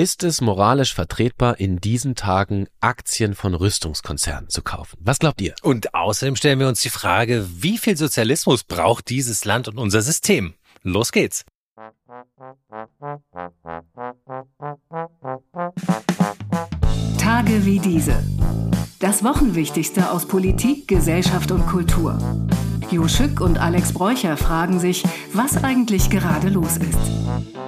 Ist es moralisch vertretbar, in diesen Tagen Aktien von Rüstungskonzernen zu kaufen? Was glaubt ihr? Und außerdem stellen wir uns die Frage, wie viel Sozialismus braucht dieses Land und unser System? Los geht's. Tage wie diese. Das Wochenwichtigste aus Politik, Gesellschaft und Kultur. Jo Schück und Alex Bräucher fragen sich, was eigentlich gerade los ist.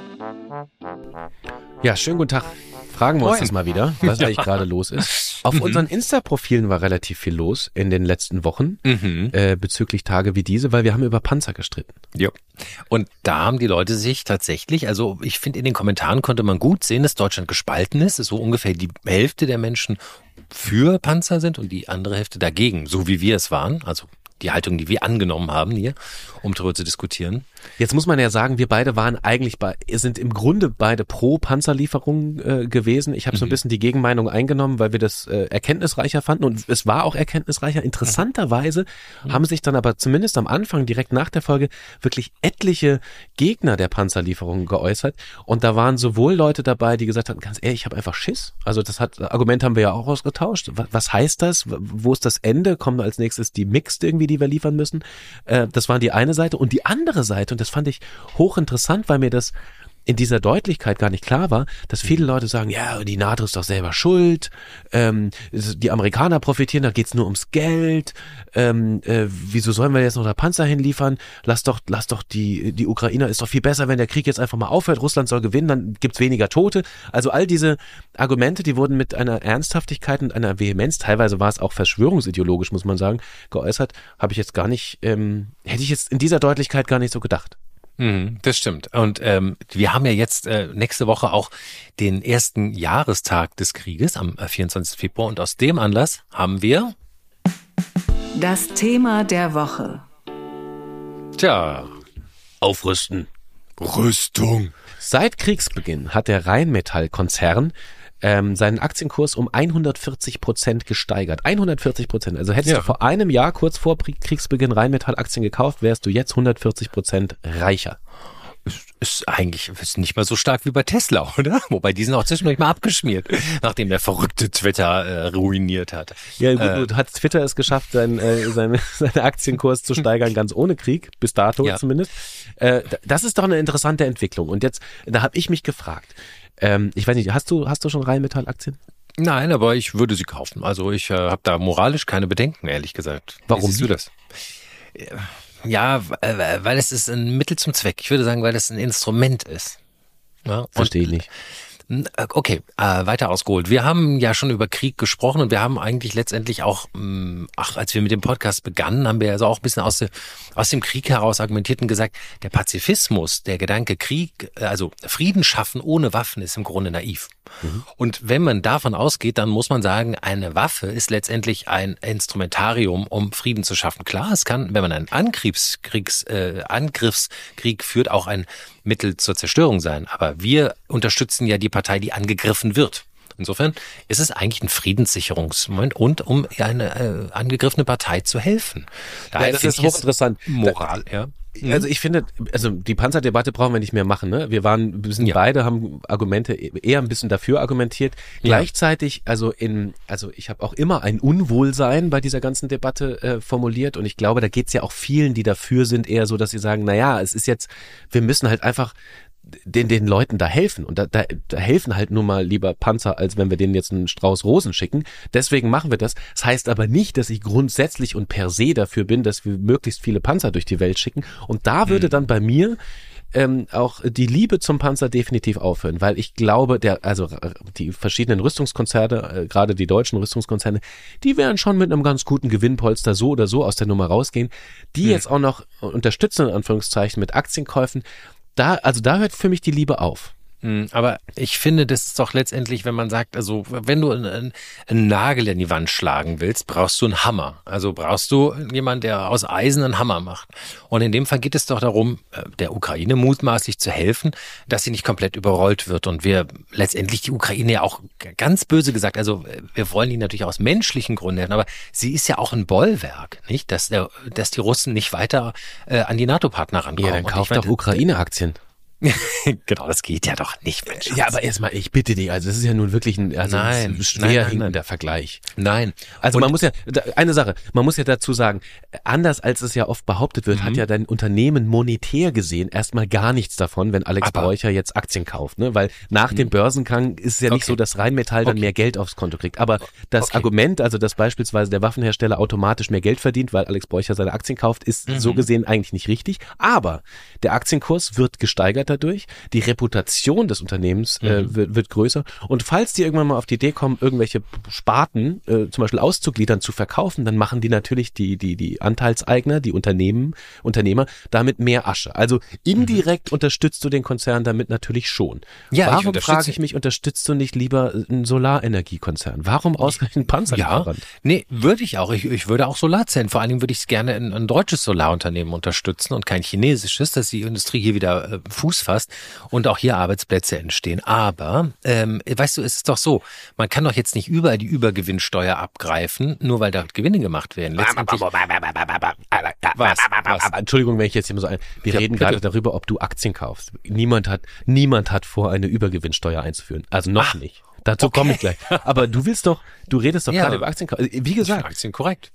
Ja, schönen guten Tag. Fragen wir uns Moin. das mal wieder, was eigentlich gerade los ist. Auf unseren Insta-Profilen war relativ viel los in den letzten Wochen Mhm. äh, bezüglich Tage wie diese, weil wir haben über Panzer gestritten. Ja. Und da haben die Leute sich tatsächlich, also ich finde, in den Kommentaren konnte man gut sehen, dass Deutschland gespalten ist. So ungefähr die Hälfte der Menschen für Panzer sind und die andere Hälfte dagegen, so wie wir es waren. Also die Haltung, die wir angenommen haben hier, um darüber zu diskutieren. Jetzt muss man ja sagen, wir beide waren eigentlich bei, sind im Grunde beide pro Panzerlieferung äh, gewesen. Ich habe so ein bisschen die Gegenmeinung eingenommen, weil wir das äh, erkenntnisreicher fanden und es war auch erkenntnisreicher. Interessanterweise haben sich dann aber zumindest am Anfang, direkt nach der Folge, wirklich etliche Gegner der Panzerlieferungen geäußert und da waren sowohl Leute dabei, die gesagt haben, ganz ehrlich, ich habe einfach Schiss. Also das hat Argument haben wir ja auch ausgetauscht. Was, was heißt das? Wo ist das Ende? Kommen als nächstes die Mixed irgendwie, die wir liefern müssen? Äh, das war die eine Seite und die andere Seite und das fand ich hochinteressant, weil mir das in dieser Deutlichkeit gar nicht klar war, dass viele Leute sagen, ja, die NATO ist doch selber schuld, ähm, die Amerikaner profitieren, da geht's nur ums Geld, ähm, äh, wieso sollen wir jetzt noch da Panzer hinliefern? Lass doch, lass doch die, die Ukrainer ist doch viel besser, wenn der Krieg jetzt einfach mal aufhört, Russland soll gewinnen, dann gibt's weniger Tote. Also all diese Argumente, die wurden mit einer Ernsthaftigkeit und einer Vehemenz, teilweise war es auch verschwörungsideologisch, muss man sagen, geäußert, habe ich jetzt gar nicht, ähm, hätte ich jetzt in dieser Deutlichkeit gar nicht so gedacht. Mhm, das stimmt. Und ähm, wir haben ja jetzt äh, nächste Woche auch den ersten Jahrestag des Krieges am äh, 24. Februar und aus dem Anlass haben wir, Das Thema der Woche. tja, Aufrüsten. Rüstung. Seit Kriegsbeginn hat der Rheinmetall-Konzern ähm, seinen Aktienkurs um 140 Prozent gesteigert. 140 Prozent. Also hättest Ja. du vor einem Jahr, kurz vor Kriegsbeginn, Rheinmetall-Aktien gekauft, wärst du jetzt 140 Prozent reicher. Ist eigentlich ist nicht mal so stark wie bei Tesla, oder? Wobei die sind auch zwischendurch mal abgeschmiert, nachdem der verrückte Twitter äh, ruiniert hat. Ja, gut, Äh, gut, hat Twitter es geschafft, seinen, äh, seinen, seinen Aktienkurs zu steigern, ganz ohne Krieg, bis dato Ja. zumindest. Äh, das ist doch eine interessante Entwicklung. Und jetzt, da habe ich mich gefragt, ähm, ich weiß nicht, hast du, hast du schon Rheinmetall-Aktien? Nein, aber ich würde sie kaufen. Also ich äh, habe da moralisch keine Bedenken, ehrlich gesagt. Warum Wie siehst du das? Ja, weil es ist ein Mittel zum Zweck. Ich würde sagen, weil es ein Instrument ist. Ja, Verstehe ich nicht. Okay, äh, weiter ausgeholt. Wir haben ja schon über Krieg gesprochen und wir haben eigentlich letztendlich auch, mh, ach, als wir mit dem Podcast begannen, haben wir also auch ein bisschen aus, de, aus dem Krieg heraus argumentiert und gesagt, der Pazifismus, der Gedanke Krieg, äh, also Frieden schaffen ohne Waffen ist im Grunde naiv. Und wenn man davon ausgeht, dann muss man sagen, eine Waffe ist letztendlich ein Instrumentarium, um Frieden zu schaffen. Klar, es kann, wenn man einen Angriffskriegs, äh, Angriffskrieg führt, auch ein Mittel zur Zerstörung sein. Aber wir unterstützen ja die Partei, die angegriffen wird. Insofern ist es eigentlich ein Friedenssicherungsmoment und um eine äh, angegriffene Partei zu helfen. Daher Ja, das ist es hochinteressant. Moral, ja. Also ich finde, also die Panzerdebatte brauchen wir nicht mehr machen. Ne? Wir waren, wir sind Ja. beide haben Argumente eher ein bisschen dafür argumentiert. Gleichzeitig, also in, also ich habe auch immer ein Unwohlsein bei dieser ganzen Debatte äh, formuliert und ich glaube, da geht's ja auch vielen, die dafür sind, eher so, dass sie sagen, na ja, es ist jetzt, wir müssen halt einfach den, den Leuten da helfen. Und da, da, da helfen halt nur mal lieber Panzer, als wenn wir denen jetzt einen Strauß Rosen schicken. Deswegen machen wir das. Das heißt aber nicht, dass ich grundsätzlich und per se dafür bin, dass wir möglichst viele Panzer durch die Welt schicken. Und da würde dann bei mir ähm, auch die Liebe zum Panzer definitiv aufhören, weil ich glaube, der, also die verschiedenen Rüstungskonzerne, äh, gerade die deutschen Rüstungskonzerne, die werden schon mit einem ganz guten Gewinnpolster so oder so aus der Nummer rausgehen. Die jetzt auch noch unterstützen, in Anführungszeichen, mit Aktienkäufen, da, also da hört für mich die Liebe auf. Mm, Aber ich finde, das ist doch letztendlich, wenn man sagt, also wenn du einen, einen Nagel in die Wand schlagen willst, brauchst du einen Hammer. Also brauchst du jemanden, der aus Eisen einen Hammer macht. Und in dem Fall geht es doch darum, äh, der Ukraine mutmaßlich zu helfen, dass sie nicht komplett überrollt wird. Und wir letztendlich die Ukraine ja auch ganz böse gesagt, also äh, wir wollen die natürlich aus menschlichen Gründen helfen, aber sie ist ja auch ein Bollwerk, nicht? Dass, der, dass die Russen nicht weiter äh, an die NATO-Partner rankommen. Ja, dann kauft doch Ukraine-Aktien. genau, das geht ja doch nicht, Mensch. Ja, aber erstmal, ich bitte dich, also das ist ja nun wirklich ein, also Nein, ein nein, nein, nein. Vergleich. Nein. Also Und- man muss ja, eine Sache, man muss ja dazu sagen, anders als es ja oft behauptet wird, Mhm. hat ja dein Unternehmen monetär gesehen erstmal gar nichts davon, wenn Alex Aber- Mhm. Bräucher jetzt Aktien kauft, ne? Weil nach dem Börsengang ist es ja nicht Okay. so, dass Rheinmetall dann Okay. mehr Geld aufs Konto kriegt. Aber das Okay. Argument, also dass beispielsweise der Waffenhersteller automatisch mehr Geld verdient, weil Alex Bräucher seine Aktien kauft, ist Mhm. so gesehen eigentlich nicht richtig. Aber der Aktienkurs wird gesteigert dadurch, die Reputation des Unternehmens Mhm. äh, wird, wird größer. Und falls die irgendwann mal auf die Idee kommen, irgendwelche Sparten äh, zum Beispiel auszugliedern, zu verkaufen, dann machen die natürlich die, die, die Anteilseigner, die Unternehmen, Unternehmer damit mehr Asche. Also indirekt unterstützt du den Konzern damit natürlich schon. Mhm. Ja, ich Warum unterstütze- frage ich mich, unterstützt du nicht lieber einen Solarenergiekonzern? Warum ausgerechnet Ja, Panzerlieferant? nee, würde ich auch. Ich, ich würde auch Solarzellen. Vor allen Dingen würde ich es gerne ein, ein deutsches Solarunternehmen unterstützen und kein chinesisches, dass die Industrie hier wieder äh, Fuß fasst und auch hier Arbeitsplätze entstehen. Aber, ähm, weißt du, es ist doch so, man kann doch jetzt nicht überall die Übergewinnsteuer abgreifen, nur weil da Gewinne gemacht werden. Letztendlich, was? Was? Aber Entschuldigung, wenn ich jetzt hier mal so ein. Wir Ja, reden bitte. gerade darüber, ob du Aktien kaufst. Niemand hat, niemand hat vor, eine Übergewinnsteuer einzuführen. Also noch nicht. Dazu komme ich gleich. Aber du willst doch, du redest doch Ja. gerade über Aktien. Wie gesagt, Aktien korrekt.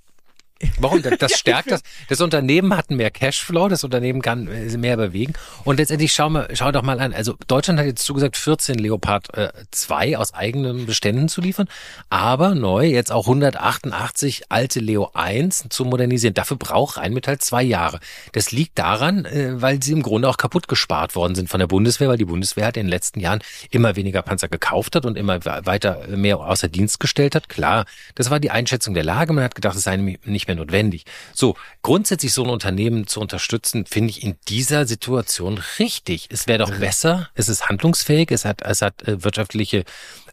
Warum? Das, stärkt das. Das Unternehmen hat mehr Cashflow, das Unternehmen kann äh, mehr bewegen. Und letztendlich schau mal, schau doch mal an. Also Deutschland hat jetzt zugesagt, 14 Leopard äh, 2 aus eigenen Beständen zu liefern, aber neu jetzt auch 188 alte Leo 1 zu modernisieren. Dafür braucht Rheinmetall zwei Jahre. Das liegt daran, äh, weil sie im Grunde auch kaputt gespart worden sind von der Bundeswehr, weil die Bundeswehr hat in den letzten Jahren immer weniger Panzer gekauft hat und immer weiter mehr außer Dienst gestellt hat. Klar, das war die Einschätzung der Lage. Man hat gedacht, es sei nicht mehr notwendig. So, grundsätzlich so ein Unternehmen zu unterstützen, finde ich in dieser Situation richtig. Es wäre doch besser, es ist handlungsfähig, es hat, es hat äh, wirtschaftliche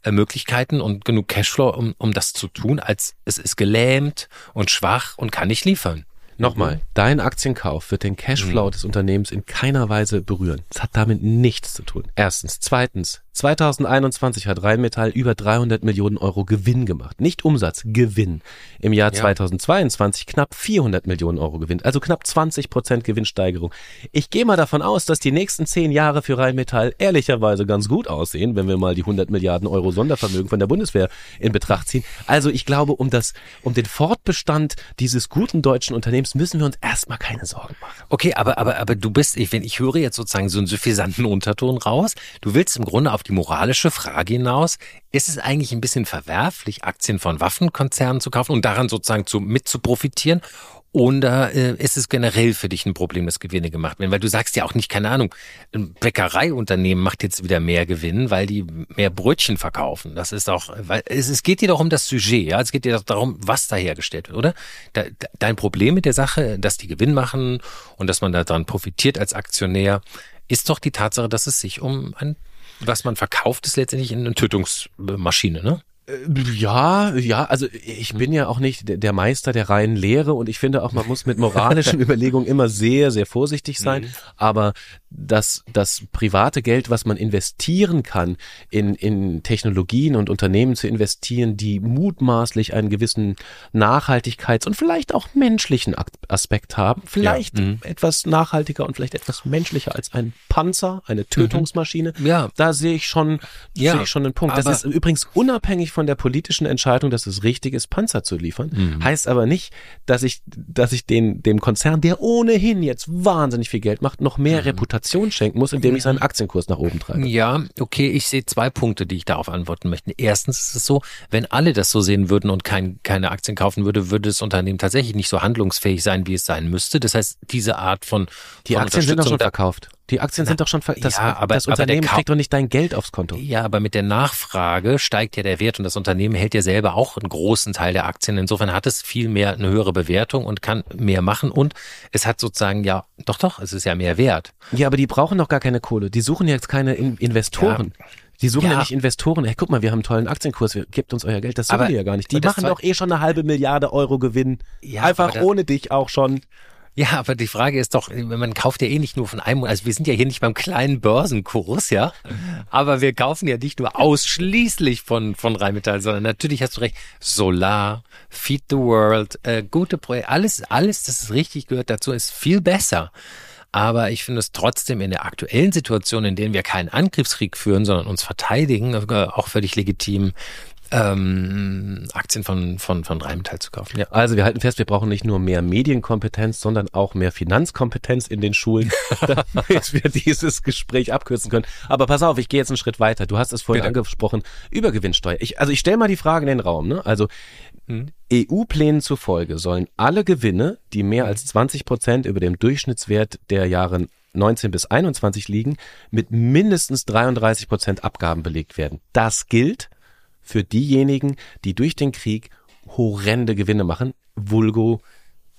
äh, Möglichkeiten und genug Cashflow, um, um das zu tun, als es ist gelähmt und schwach und kann nicht liefern. nochmal, dein Aktienkauf wird den Mhm. Cashflow des Unternehmens in keiner Weise berühren. Es hat damit nichts zu tun. Erstens. Zweitens. 2021 hat Rheinmetall über 300 Millionen Euro Gewinn gemacht. Nicht Umsatz, Gewinn. Im Jahr Ja. 2022 knapp 400 Millionen Euro Gewinn. Also knapp 20 Prozent Gewinnsteigerung. Ich gehe mal davon aus, dass die nächsten zehn Jahre für Rheinmetall ehrlicherweise ganz gut aussehen, wenn wir mal die 100 Milliarden Euro Sondervermögen von der Bundeswehr in Betracht ziehen. Also ich glaube, um das, um den Fortbestand dieses guten deutschen Unternehmens müssen wir uns erstmal keine Sorgen machen. Okay, aber, aber, aber du bist, ich, wenn ich höre jetzt sozusagen so einen suffisanten Unterton raus, du willst im Grunde auf die moralische Frage hinaus, ist es eigentlich ein bisschen verwerflich, Aktien von Waffenkonzernen zu kaufen und daran sozusagen zu, mit zu profitieren? Oder äh, ist es generell für dich ein Problem, dass Gewinne gemacht werden? Weil du sagst ja auch nicht, keine Ahnung, ein Bäckereiunternehmen macht jetzt wieder mehr Gewinn, weil die mehr Brötchen verkaufen. Das ist auch, weil es, es geht dir doch um das Sujet, ja. Es geht dir doch darum, was da hergestellt wird, oder? Dein Problem mit der Sache, dass die Gewinn machen und dass man daran profitiert als Aktionär, ist doch die Tatsache, dass es sich um ein, was man verkauft, ist letztendlich eine Tötungsmaschine, ne? Ja, ja, also ich bin ja auch nicht der- Meister der reinen Lehre und ich finde auch, man muss mit moralischen Überlegungen immer sehr, sehr vorsichtig sein. Aber das, das private Geld, was man investieren kann, in, in Technologien und Unternehmen zu investieren, die mutmaßlich einen gewissen Nachhaltigkeits- und vielleicht auch menschlichen Aspekt haben, vielleicht etwas nachhaltiger und vielleicht etwas menschlicher als ein Panzer, eine Tötungsmaschine. Ja. Da sehe ich schon, Ja, sehe ich schon einen Punkt. Das aber- ist übrigens unabhängig von der politischen Entscheidung, dass es richtig ist, Panzer zu liefern. Mhm. Heißt aber nicht, dass ich, dass ich den, dem Konzern, der ohnehin jetzt wahnsinnig viel Geld macht, noch mehr Reputation schenken muss, indem ich seinen Aktienkurs nach oben treibe. Ja, okay, ich sehe zwei Punkte, die ich darauf antworten möchte. Erstens ist es so, wenn alle das so sehen würden und kein, keine Aktien kaufen würde, würde das Unternehmen tatsächlich nicht so handlungsfähig sein, wie es sein müsste. Das heißt, diese Art von, Die von Aktien sind doch schon verkauft. Die Aktien sind doch schon, ver das, ja, aber- das aber Unternehmen Kau- kriegt doch nicht dein Geld aufs Konto. Ja, aber mit der Nachfrage steigt ja der Wert und das Unternehmen hält ja selber auch einen großen Teil der Aktien. Insofern hat es viel mehr eine höhere Bewertung und kann mehr machen und es hat sozusagen ja, doch, doch, es ist ja mehr wert. Ja, aber die brauchen doch gar keine Kohle. Die suchen jetzt keine In Investoren. Die suchen ja. Ja. nicht Investoren. Hey, guck mal, wir haben einen tollen Aktienkurs, wir- gebt uns euer Geld. Das suchen Aber- die ja gar nicht. Die machen doch eh schon eine halbe Milliarde Euro Gewinn. Ja, Einfach aber ohne dich auch schon. Ja, aber die Frage ist doch, man kauft ja eh nicht nur von einem, also wir sind ja hier nicht beim kleinen Börsenkurs, ja, aber wir kaufen ja nicht nur ausschließlich von, von Rheinmetall, sondern natürlich hast du recht, Solar, Feed the World, äh, gute Projekte, alles, alles, das ist richtig gehört dazu, ist viel besser. Aber ich finde es trotzdem in der aktuellen Situation, in der wir keinen Angriffskrieg führen, sondern uns verteidigen, äh, auch völlig legitim, ähm, Aktien von, von, von Rheinmetall zu kaufen. Ja. Also wir halten fest, wir brauchen nicht nur mehr Medienkompetenz, sondern auch mehr Finanzkompetenz in den Schulen, damit wir dieses Gespräch abkürzen können. Aber pass auf, ich gehe jetzt einen Schritt weiter. Du hast es vorhin Bitte. angesprochen, Übergewinnsteuer. Ich, also ich stelle mal die Frage in den Raum. Ne? Also hm. EU-Plänen zufolge sollen alle Gewinne, die mehr als 20 Prozent über dem Durchschnittswert der Jahre 19 bis 21 liegen, mit mindestens 33 Prozent Abgaben belegt werden. Das gilt für diejenigen, die durch den Krieg horrende Gewinne machen, vulgo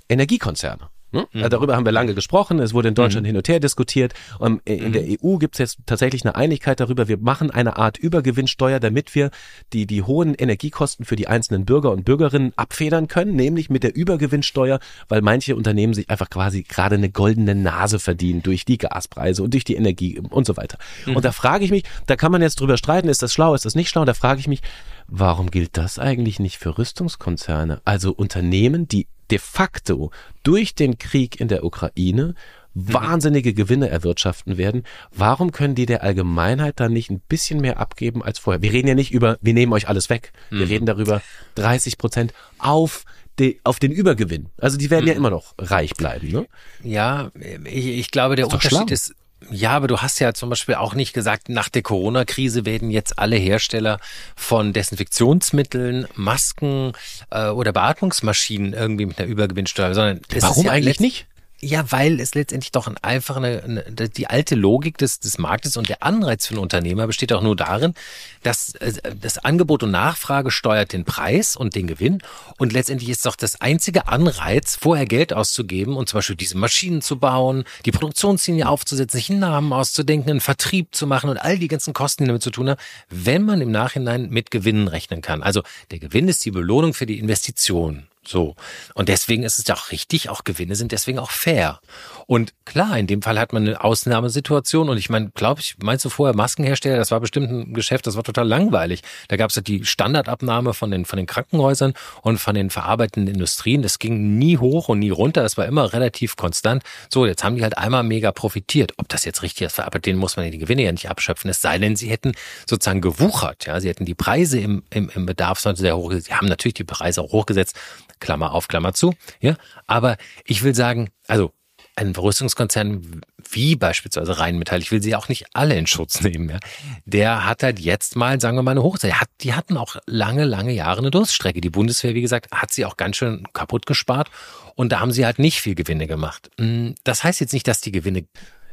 Energiekonzerne. Ne? Mhm. Darüber haben wir lange gesprochen. Es wurde in Deutschland mhm. hin und her diskutiert. Und ähm, in mhm. der EU gibt es jetzt tatsächlich eine Einigkeit darüber. Wir machen eine Art Übergewinnsteuer, damit wir die, die hohen Energiekosten für die einzelnen Bürger und Bürgerinnen abfedern können, nämlich mit der Übergewinnsteuer, weil manche Unternehmen sich einfach quasi gerade eine goldene Nase verdienen durch die Gaspreise und durch die Energie und so weiter. Mhm. Und da frage ich mich, da kann man jetzt drüber streiten, ist das schlau, ist das nicht schlau? Da frage ich mich, warum gilt das eigentlich nicht für Rüstungskonzerne? Also Unternehmen, die de facto durch den Krieg in der Ukraine mhm. wahnsinnige Gewinne erwirtschaften werden. Warum können die der Allgemeinheit dann nicht ein bisschen mehr abgeben als vorher? Wir reden ja nicht über, wir nehmen euch alles weg. Wir mhm. reden darüber 30 Prozent auf de, auf den Übergewinn. Also die werden mhm. ja immer noch reich bleiben, ne? Ja, ich, ich glaube, der Unterschied ist, ja, aber du hast ja zum Beispiel auch nicht gesagt, nach der Corona-Krise werden jetzt alle Hersteller von Desinfektionsmitteln, Masken äh, oder Beatmungsmaschinen irgendwie mit einer Übergewinnsteuer, sondern Warum ja eigentlich nicht? Ja, weil es letztendlich doch einfach eine, eine, die alte Logik des, des Marktes und der Anreiz für einen Unternehmer besteht auch nur darin, dass äh, das Angebot und Nachfrage steuert den Preis und den Gewinn und letztendlich ist doch das einzige Anreiz, vorher Geld auszugeben und zum Beispiel diese Maschinen zu bauen, die Produktionslinie aufzusetzen, sich einen Namen auszudenken, einen Vertrieb zu machen und all die ganzen Kosten, die damit zu tun haben, wenn man im Nachhinein mit Gewinnen rechnen kann. Also der Gewinn ist die Belohnung für die Investition. So. Und deswegen ist es ja auch richtig, auch Gewinne sind deswegen auch fair. Und klar, in dem Fall hat man eine Ausnahmesituation. Und ich meine, glaube ich, meinst du vorher Maskenhersteller, das war bestimmt ein Geschäft, das war total langweilig. Da gab es ja die Standardabnahme von den, von den Krankenhäusern und von den verarbeitenden Industrien. Das ging nie hoch und nie runter. Das war immer relativ konstant. So, jetzt haben die halt einmal mega profitiert. Ob das jetzt richtig ist, aber denen muss man ja die Gewinne ja nicht abschöpfen. Es sei denn, sie hätten sozusagen gewuchert. Ja, sie hätten die Preise im, im, im Bedarf sehr hoch. Sie haben natürlich die Preise auch hochgesetzt. Klammer auf, Klammer zu. Ja, aber ich will sagen, also ein Rüstungskonzern wie beispielsweise Rheinmetall, ich will sie auch nicht alle in Schutz nehmen, ja, der hat halt jetzt mal, sagen wir mal, eine Hochzeit. Hat, die hatten auch lange, lange Jahre eine Durststrecke. Die Bundeswehr, wie gesagt, hat sie auch ganz schön kaputt gespart und da haben sie halt nicht viel Gewinne gemacht. Hm, das heißt jetzt nicht, dass die Gewinne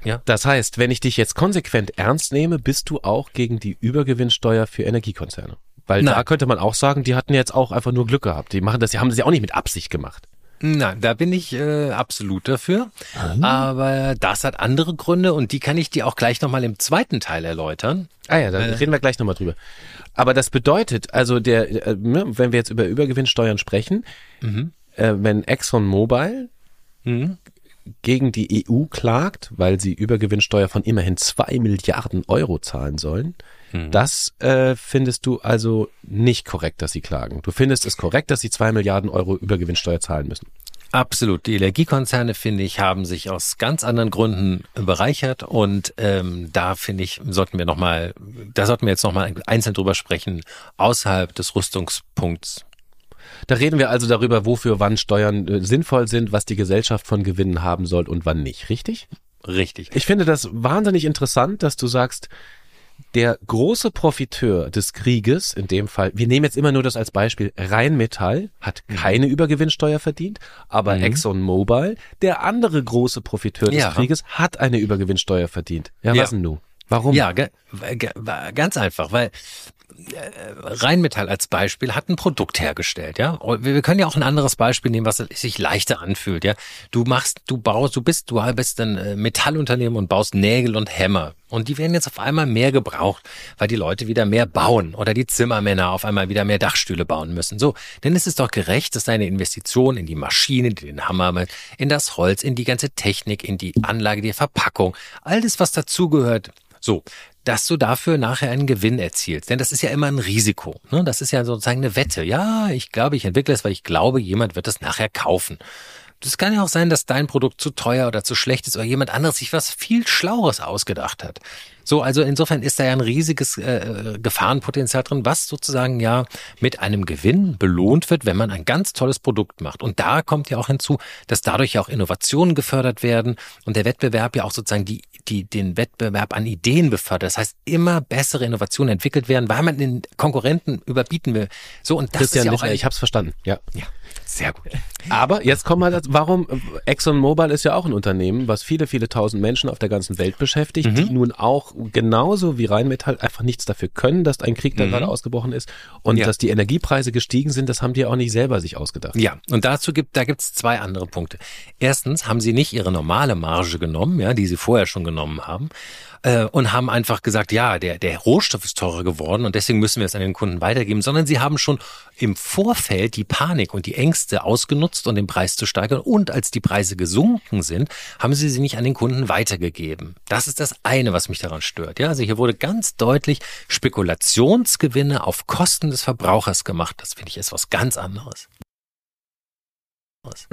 ja. Das heißt, wenn ich dich jetzt konsequent ernst nehme, bist du auch gegen die Übergewinnsteuer für Energiekonzerne. Weil Nein. da könnte man auch sagen, die hatten jetzt auch einfach nur Glück gehabt. Die machen das, die haben das ja auch nicht mit Absicht gemacht. Nein, da bin ich äh, absolut dafür. Mhm. Aber das hat andere Gründe und die kann ich dir auch gleich nochmal im zweiten Teil erläutern. Ah ja, da äh, reden wir gleich nochmal drüber. Aber das bedeutet, also der, äh, ne, wenn wir jetzt über Übergewinnsteuern sprechen, mhm. äh, wenn ExxonMobil mhm. gegen die EU klagt, weil sie Übergewinnsteuer von immerhin zwei Milliarden Euro zahlen sollen, Mhm. Das äh, findest du also nicht korrekt, dass sie klagen. Du findest es korrekt, dass sie zwei Milliarden Euro Übergewinnsteuer zahlen müssen. Absolut. Die Energiekonzerne, finde ich, haben sich aus ganz anderen Gründen bereichert und ähm, da finde ich, sollten wir nochmal, da sollten wir jetzt nochmal einzeln drüber sprechen, außerhalb des Rüstungspunkts. Da reden wir also darüber, wofür wann Steuern äh, sinnvoll sind, was die Gesellschaft von Gewinnen haben soll und wann nicht, richtig? Richtig. Ich finde das wahnsinnig interessant, dass du sagst, der große Profiteur des Krieges, in dem Fall, wir nehmen jetzt immer nur das als Beispiel, Rheinmetall hat mhm. keine Übergewinnsteuer verdient, aber mhm. ExxonMobil, der andere große Profiteur des ja. Krieges, hat eine Übergewinnsteuer verdient. Ja, ja. was denn nun? Warum? Ja, ganz einfach, weil Rheinmetall als Beispiel hat ein Produkt hergestellt, ja. Wir können ja auch ein anderes Beispiel nehmen, was sich leichter anfühlt, ja. Du machst, du baust, du bist, du bist ein äh, Metallunternehmen und baust Nägel und Hämmer. Und die werden jetzt auf einmal mehr gebraucht, weil die Leute wieder mehr bauen oder die Zimmermänner auf einmal wieder mehr Dachstühle bauen müssen. So, denn es ist doch gerecht, dass deine Investition in die Maschine, in den Hammer, in das Holz, in die ganze Technik, in die Anlage, die Verpackung, all das, was dazugehört, so, dass du dafür nachher einen Gewinn erzielst. Denn das ist ja immer ein Risiko. Ne? Das ist ja sozusagen eine Wette. Ja, ich glaube, ich entwickle es, weil ich glaube, jemand wird es nachher kaufen. Das kann ja auch sein, dass dein Produkt zu teuer oder zu schlecht ist oder jemand anderes sich was viel Schlaueres ausgedacht hat. So, also insofern ist da ja ein riesiges äh, Gefahrenpotenzial drin, was sozusagen ja mit einem Gewinn belohnt wird, wenn man ein ganz tolles Produkt macht. Und da kommt ja auch hinzu, dass dadurch ja auch Innovationen gefördert werden und der Wettbewerb ja auch sozusagen die, die, den Wettbewerb an Ideen befördert. Das heißt, immer bessere Innovationen entwickelt werden, weil man den Konkurrenten überbieten will. So, und das Christian ist ja auch Littner, ein, ich habe es verstanden. Ja. ja, sehr gut. Aber jetzt kommen wir dazu, warum ExxonMobil ist ja auch ein Unternehmen, was viele, viele tausend Menschen auf der ganzen Welt beschäftigt, Mhm. die nun auch genauso wie Rheinmetall einfach nichts dafür können, dass ein Krieg da gerade ausgebrochen ist und Mhm. Ja. dass die Energiepreise gestiegen sind, das haben die auch nicht selber sich ausgedacht. Ja, und dazu gibt, da gibt's zwei andere Punkte. Erstens haben sie nicht ihre normale Marge genommen, ja, die sie vorher schon genommen haben, äh, und haben einfach gesagt, ja, der, der Rohstoff ist teurer geworden und deswegen müssen wir es an den Kunden weitergeben, sondern sie haben schon im Vorfeld die Panik und die Ängste ausgenutzt und den Preis zu steigern und als die Preise gesunken sind, haben sie sie nicht an den Kunden weitergegeben. Das ist das eine, was mich daran stört. Ja, also hier wurde ganz deutlich Spekulationsgewinne auf Kosten des Verbrauchers gemacht. Das finde ich ist was ganz anderes.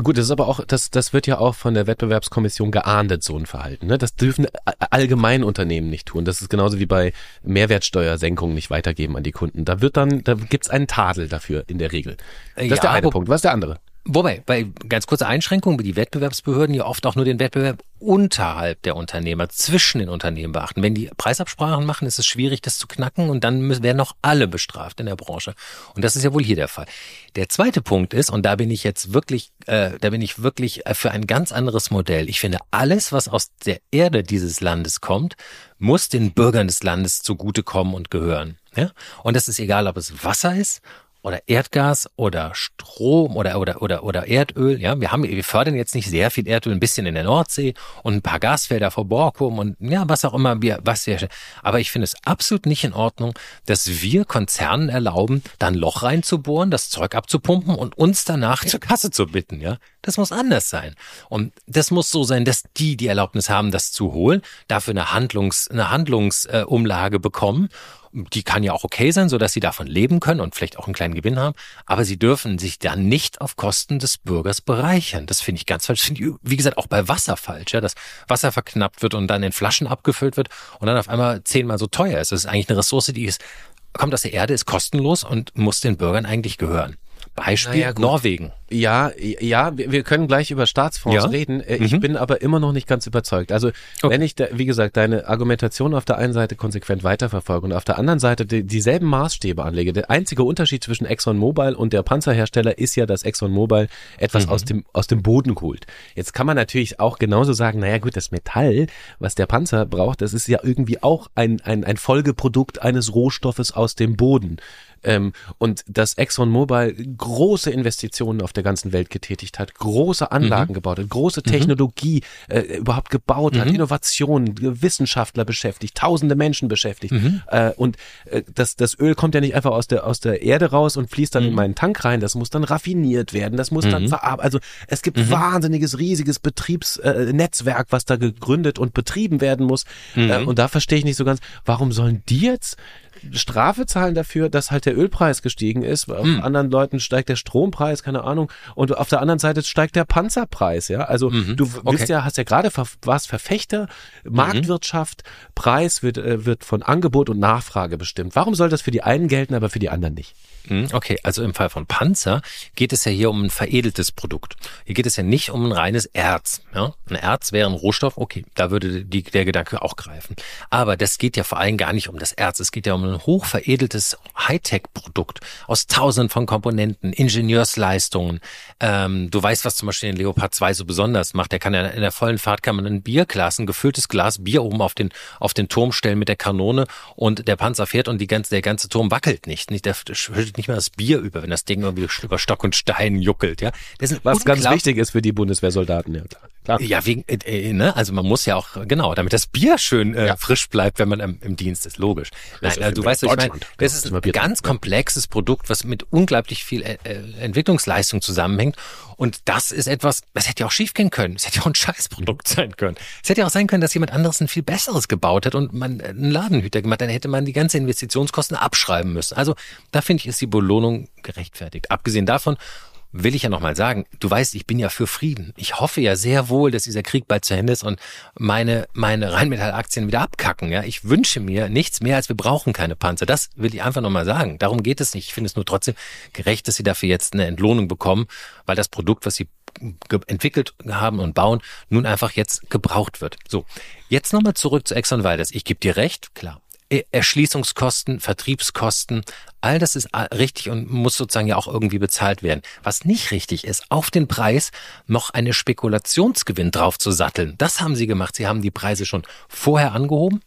Gut, das ist aber auch, das, das wird ja auch von der Wettbewerbskommission geahndet, so ein Verhalten. Ne? Das dürfen allgemein Unternehmen nicht tun. Das ist genauso wie bei Mehrwertsteuersenkungen nicht weitergeben an die Kunden. Da wird dann, da gibt's einen Tadel dafür in der Regel. Das Ja, ist der eine Punkt. Was ist der andere? Wobei, bei ganz kurzer Einschränkung, die Wettbewerbsbehörden ja oft auch nur den Wettbewerb unterhalb der Unternehmer, zwischen den Unternehmen beachten. Wenn die Preisabsprachen machen, ist es schwierig, das zu knacken und dann müssen, werden auch alle bestraft in der Branche. Und das ist ja wohl hier der Fall. Der zweite Punkt ist, und da bin ich jetzt wirklich, äh, da bin ich wirklich äh, für ein ganz anderes Modell. Ich finde, alles, was aus der Erde dieses Landes kommt, muss den Bürgern des Landes zugutekommen und gehören. Ja? Und das ist egal, ob es Wasser ist oder Erdgas oder Strom oder oder oder oder Erdöl. Ja, wir haben wir fördern jetzt nicht sehr viel Erdöl, ein bisschen in der Nordsee und ein paar Gasfelder vor Borkum und ja, was auch immer wir was wir aber ich finde es absolut nicht in Ordnung, dass wir Konzernen erlauben, dann Loch reinzubohren, das Zeug abzupumpen und uns danach zur Kasse zu bitten, ja? Das muss anders sein. Und das muss so sein, dass die die Erlaubnis haben, das zu holen, dafür eine Handlungs eine Handlungsumlage äh, bekommen die kann ja auch okay sein, so dass sie davon leben können und vielleicht auch einen kleinen Gewinn haben. Aber sie dürfen sich dann nicht auf Kosten des Bürgers bereichern. Das finde ich ganz falsch. Ich, wie gesagt, auch bei Wasser falsch, ja, dass Wasser verknappt wird und dann in Flaschen abgefüllt wird und dann auf einmal zehnmal so teuer ist. Das ist eigentlich eine Ressource, die ist, kommt aus der Erde, ist kostenlos und muss den Bürgern eigentlich gehören. Beispiel Naja. Norwegen. Ja, ja, wir können gleich über Staatsfonds Ja? reden. Äh, Ich Mhm. bin aber immer noch nicht ganz überzeugt. Also Okay. wenn ich, da, wie gesagt, deine Argumentation auf der einen Seite konsequent weiterverfolge und auf der anderen Seite die, dieselben Maßstäbe anlege. Der einzige Unterschied zwischen ExxonMobil und der Panzerhersteller ist ja, dass ExxonMobil etwas Mhm. aus dem aus dem Boden holt. Jetzt kann man natürlich auch genauso sagen, naja gut, das Metall, was der Panzer braucht, das ist ja irgendwie auch ein, ein, ein Folgeprodukt eines Rohstoffes aus dem Boden. Ähm, und dass ExxonMobil große Investitionen auf der ganzen Welt getätigt hat, große Anlagen gebaut hat, große Technologie äh, überhaupt gebaut hat, Innovationen, Wissenschaftler beschäftigt, tausende Menschen beschäftigt. Äh, und äh, das, das Öl kommt ja nicht einfach aus der, aus der Erde raus und fließt dann in meinen Tank rein, das muss dann raffiniert werden, das muss dann verarbeitet. Also es gibt wahnsinniges, riesiges Betriebsnetzwerk, äh, was da gegründet und betrieben werden muss. Äh, und da verstehe ich nicht so ganz, warum sollen die jetzt Strafe zahlen dafür, dass halt der Ölpreis gestiegen ist. Auf anderen Leuten steigt der Strompreis, keine Ahnung. Und auf der anderen Seite steigt der Panzerpreis, ja. Also du w- okay. bist ja, hast ja gerade ver warst Verfechter, Marktwirtschaft, Preis wird, äh, wird von Angebot und Nachfrage bestimmt. Warum soll das für die einen gelten, aber für die anderen nicht? Hm, Okay, also im Fall von Panzer geht es ja hier um ein veredeltes Produkt. Hier geht es ja nicht um ein reines Erz. Ja? Ein Erz wäre ein Rohstoff, okay, da würde die, der Gedanke auch greifen. Aber das geht ja vor allem gar nicht um das Erz. Es geht ja um ein hochveredeltes Hightech-Produkt aus tausenden von Komponenten, Ingenieursleistungen. Ähm, du weißt, was zum Beispiel den Leopard 2 so besonders macht. Der kann ja in der vollen Fahrt kann man ein Bierglas, ein gefülltes Glas Bier oben auf den, auf den Turm stellen mit der Kanone und der Panzer fährt und die ganze, der ganze Turm wackelt nicht. nicht der schüttet nicht mal das Bier über, wenn das Ding irgendwie über Stock und Stein juckelt. Ja, das ist Was ganz wichtig ist für die Bundeswehrsoldaten, ja klar. Klar. ja, wegen, äh, äh, ne? Also man muss ja auch, genau, damit das Bier schön äh, Ja. frisch bleibt, wenn man im, im Dienst ist, logisch. Nein, äh, du für weißt, was ich meine. Das ist ein ganz komplexes Produkt, was mit unglaublich viel äh, äh, Entwicklungsleistung zusammenhängt. Und das ist etwas, das hätte ja auch schief gehen können. Es hätte ja auch ein Scheißprodukt sein können. Es hätte ja auch sein können, dass jemand anderes ein viel besseres gebaut hat und man einen Ladenhüter gemacht, dann hätte man die ganze Investitionskosten abschreiben müssen. Also da finde ich, ist die Belohnung gerechtfertigt. Abgesehen davon, will ich ja nochmal sagen, du weißt, ich bin ja für Frieden. Ich hoffe ja sehr wohl, dass dieser Krieg bald zu Ende ist und meine, meine Rheinmetall-Aktien wieder abkacken. Ja, ich wünsche mir nichts mehr, als wir brauchen keine Panzer. Das will ich einfach nochmal sagen. Darum geht es nicht. Ich finde es nur trotzdem gerecht, dass sie dafür jetzt eine Entlohnung bekommen, weil das Produkt, was sie entwickelt haben und bauen, nun einfach jetzt gebraucht wird. So, jetzt nochmal zurück zu Exxon Valdez. Ich gebe dir recht, klar. E, Erschließungskosten, Vertriebskosten, all das ist richtig und muss sozusagen ja auch irgendwie bezahlt werden. Was nicht richtig ist, auf den Preis noch eine Spekulationsgewinn drauf zu satteln. Das haben sie gemacht. Sie haben die Preise schon vorher angehoben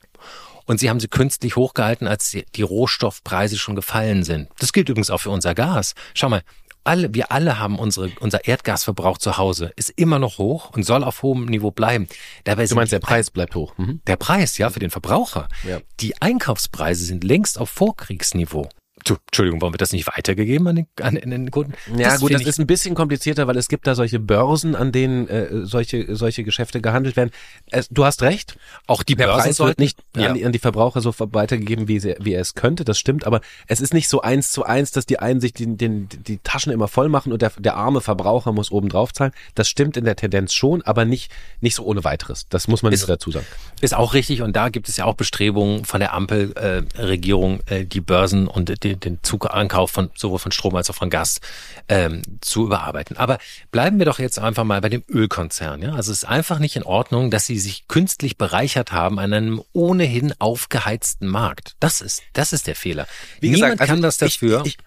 und sie haben sie künstlich hochgehalten, als die Rohstoffpreise schon gefallen sind. Das gilt übrigens auch für unser Gas. Schau mal, alle, wir alle haben unsere, unser Erdgasverbrauch zu Hause, ist immer noch hoch und soll auf hohem Niveau bleiben. Dabei du meinst, der Preis bleibt hoch? Mhm. Der Preis, ja, für den Verbraucher. Ja. Die Einkaufspreise sind längst auf Vorkriegsniveau. Entschuldigung, warum wird das nicht weitergegeben an den, an, an den Kunden? Ja das gut, das ist ein bisschen komplizierter, weil es gibt da solche Börsen, an denen äh, solche solche Geschäfte gehandelt werden. Es, du hast recht. Auch die Der Börsen Preis wird nicht ja. an, die, an, die, Verbraucher so weitergegeben, wie, sie, wie er es könnte. Das stimmt, aber es ist nicht so eins zu eins, dass die einen sich die, die, die Taschen immer voll machen und der, der arme Verbraucher muss oben drauf zahlen. Das stimmt in der Tendenz schon, aber nicht nicht so ohne weiteres. Das muss man ist, dazu sagen. Ist auch richtig und da gibt es ja auch Bestrebungen von der Ampelregierung, äh, äh, die Börsen und die, den Zugankauf von sowohl von Strom als auch von Gas ähm, zu überarbeiten. Aber bleiben wir doch jetzt einfach mal bei dem Ölkonzern. Ja? Also es ist einfach nicht in Ordnung, dass sie sich künstlich bereichert haben an einem ohnehin aufgeheizten Markt. Das ist, das ist der Fehler. Wie Niemand gesagt, also kann das dafür. Ich, ich,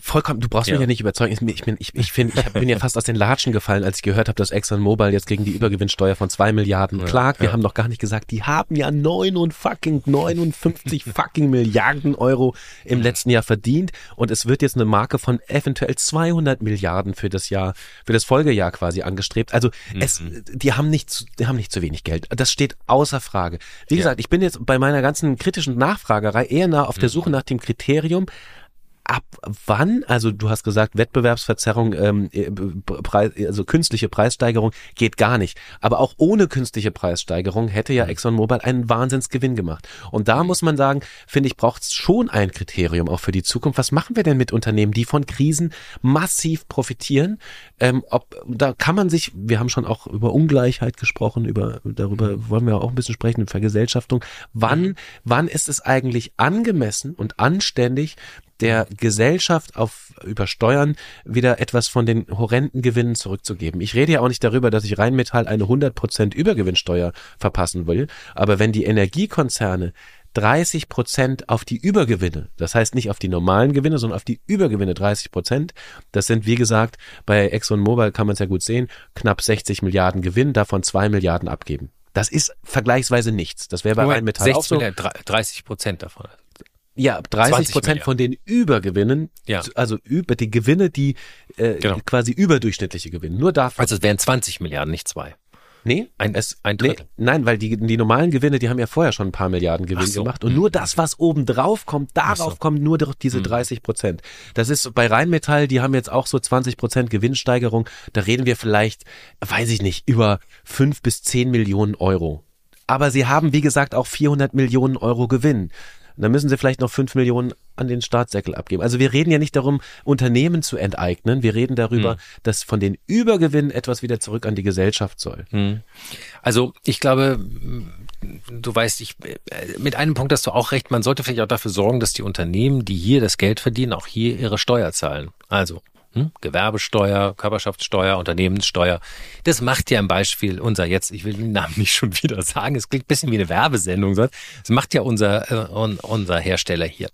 vollkommen, du brauchst ja. mich ja nicht überzeugen. Ich bin, ich, ich, find, ich bin ja fast aus den Latschen gefallen, als ich gehört habe, dass ExxonMobil jetzt gegen die Übergewinnsteuer von zwei Milliarden klagt. Wir ja. haben noch gar nicht gesagt, die haben ja neun und fucking 59 fucking Milliarden Euro im letzten Jahr verdient und es wird jetzt eine Marke von eventuell 200 Milliarden für das Jahr, für das Folgejahr quasi angestrebt. Also mhm. es, die haben nicht, zu, die haben nicht zu wenig Geld. Das steht außer Frage. Wie gesagt, ich bin jetzt bei meiner ganzen kritischen Nachfragerei eher nah auf der mhm. Suche nach dem Kriterium, ab wann, also du hast gesagt, Wettbewerbsverzerrung, ähm, äh, Preis, also künstliche Preissteigerung geht gar nicht. Aber auch ohne künstliche Preissteigerung hätte ja mhm. ExxonMobil einen Wahnsinnsgewinn gemacht. Und da muss man sagen, finde ich, braucht es schon ein Kriterium auch für die Zukunft. Was machen wir denn mit Unternehmen, die von Krisen massiv profitieren? Ähm, ob, da kann man sich, wir haben schon auch über Ungleichheit gesprochen, über, darüber wollen wir auch ein bisschen sprechen, Vergesellschaftung. Wann, mhm. wann ist es eigentlich angemessen und anständig, der Gesellschaft auf über Steuern wieder etwas von den horrenden Gewinnen zurückzugeben. Ich rede ja auch nicht darüber, dass ich Rheinmetall eine 100% Übergewinnsteuer verpassen will, aber wenn die Energiekonzerne 30 Prozent auf die Übergewinne, das heißt nicht auf die normalen Gewinne, sondern auf die Übergewinne 30 Prozent. Das sind, wie gesagt, bei ExxonMobil kann man es ja gut sehen, knapp 60 Milliarden Gewinn, davon zwei Milliarden abgeben. Das ist vergleichsweise nichts. Das wäre bei Rheinmetall auch so. 30 Prozent davon. Ja, 30 Prozent von den Übergewinnen, ja. also über die Gewinne, die äh, genau. quasi überdurchschnittliche Gewinne. Nur dafür. Also es wären 20 Milliarden, nicht zwei. Nee, ein, es, ein Drittel. Nee, nein, weil die, die normalen Gewinne, die haben ja vorher schon ein paar Milliarden Gewinn so. gemacht. Und nur das, was oben drauf kommt, darauf so. kommen nur diese 30 hm. Prozent. Das ist bei Rheinmetall, die haben jetzt auch so 20 Prozent Gewinnsteigerung. Da reden wir vielleicht, weiß ich nicht, über fünf bis zehn Millionen Euro. Aber sie haben, wie gesagt, auch 400 Millionen Euro Gewinn. Und dann müssen sie vielleicht noch fünf Millionen an den Staatssäckel abgeben. Also wir reden ja nicht darum, Unternehmen zu enteignen. Wir reden darüber, hm. dass von den Übergewinnen etwas wieder zurück an die Gesellschaft soll. Hm. Also ich glaube, du weißt, ich, mit einem Punkt hast du auch recht. Man sollte vielleicht auch dafür sorgen, dass die Unternehmen, die hier das Geld verdienen, auch hier ihre Steuer zahlen. Also hm? Gewerbesteuer, Körperschaftssteuer, Unternehmenssteuer. Das macht ja im Beispiel unser jetzt, ich will den Namen nicht schon wieder sagen, es klingt ein bisschen wie eine Werbesendung, das macht ja unser, äh, unser Hersteller hier.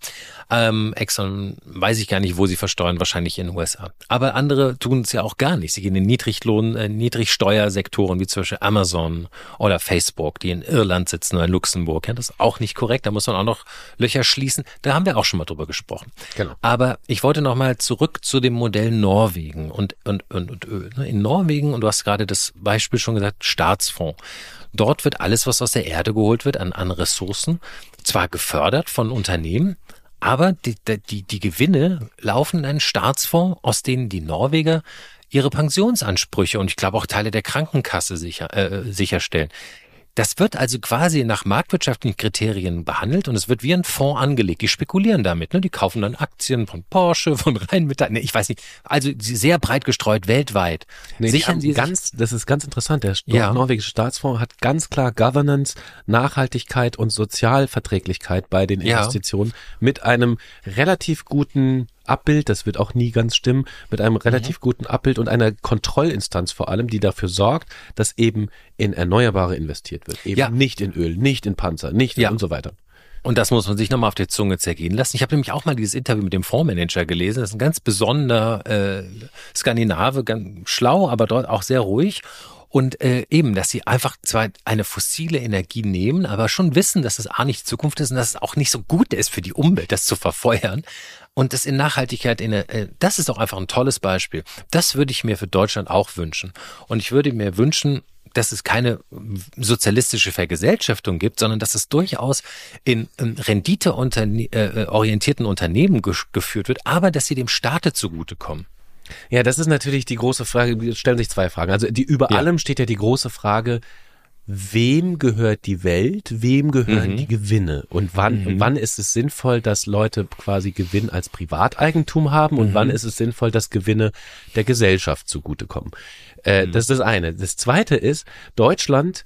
Ähm, Exxon weiß ich gar nicht, wo sie versteuern, wahrscheinlich in den USA. Aber andere tun es ja auch gar nicht. Sie gehen in Niedriglohn, äh, Niedrigsteuersektoren wie zum Beispiel Amazon oder Facebook, die in Irland sitzen oder in Luxemburg. Ja, das ist auch nicht korrekt. Da muss man auch noch Löcher schließen. Da haben wir auch schon mal drüber gesprochen. Genau. Aber ich wollte noch mal zurück zu dem Modell Norwegen und, und, und, und Öl. Ne? In Norwegen, und du hast gerade das Beispiel schon gesagt, Staatsfonds. Dort wird alles, was aus der Erde geholt wird, an, an Ressourcen, zwar gefördert von Unternehmen, aber die, die, die Gewinne laufen in einen Staatsfonds, aus denen die Norweger ihre Pensionsansprüche und ich glaube auch Teile der Krankenkasse sicher, äh, sicherstellen. Das wird also quasi nach marktwirtschaftlichen Kriterien behandelt und es wird wie ein Fonds angelegt. Die spekulieren damit, ne? Die kaufen dann Aktien von Porsche, von Rheinmetall, ne, ich weiß nicht. Also sehr breit gestreut weltweit. Nee, Sichern Sie ganz, das ist ganz interessant. Der ja. norwegische Staatsfonds hat ganz klar Governance, Nachhaltigkeit und Sozialverträglichkeit bei den Investitionen ja. mit einem relativ guten Abbild, das wird auch nie ganz stimmen, mit einem relativ mhm. guten Abbild und einer Kontrollinstanz vor allem, die dafür sorgt, dass eben in Erneuerbare investiert wird. Eben ja. nicht in Öl, nicht in Panzer, nicht ja. und so weiter. Und das muss man sich nochmal auf der Zunge zergehen lassen. Ich habe nämlich auch mal dieses Interview mit dem Fondsmanager gelesen. Das ist ein ganz besonderer äh, Skandinave, ganz schlau, aber dort auch sehr ruhig. Und äh, eben, dass sie einfach zwar eine fossile Energie nehmen, aber schon wissen, dass es A nicht die Zukunft ist und dass es auch nicht so gut ist für die Umwelt, das zu verfeuern. Und das in Nachhaltigkeit, in, äh, das ist auch einfach ein tolles Beispiel. Das würde ich mir für Deutschland auch wünschen. Und ich würde mir wünschen, dass es keine sozialistische Vergesellschaftung gibt, sondern dass es durchaus in, in renditeorientierten Unternehmen geführt wird, aber dass sie dem Staate zugutekommen. Ja, das ist natürlich die große Frage. Es stellen sich zwei Fragen. Also die über ja. allem steht ja die große Frage, wem gehört die Welt, wem gehören mhm. die Gewinne und wann, mhm. wann ist es sinnvoll, dass Leute quasi Gewinn als Privateigentum haben und mhm. wann ist es sinnvoll, dass Gewinne der Gesellschaft zugutekommen. Äh, mhm. Das ist das eine. Das zweite ist, Deutschland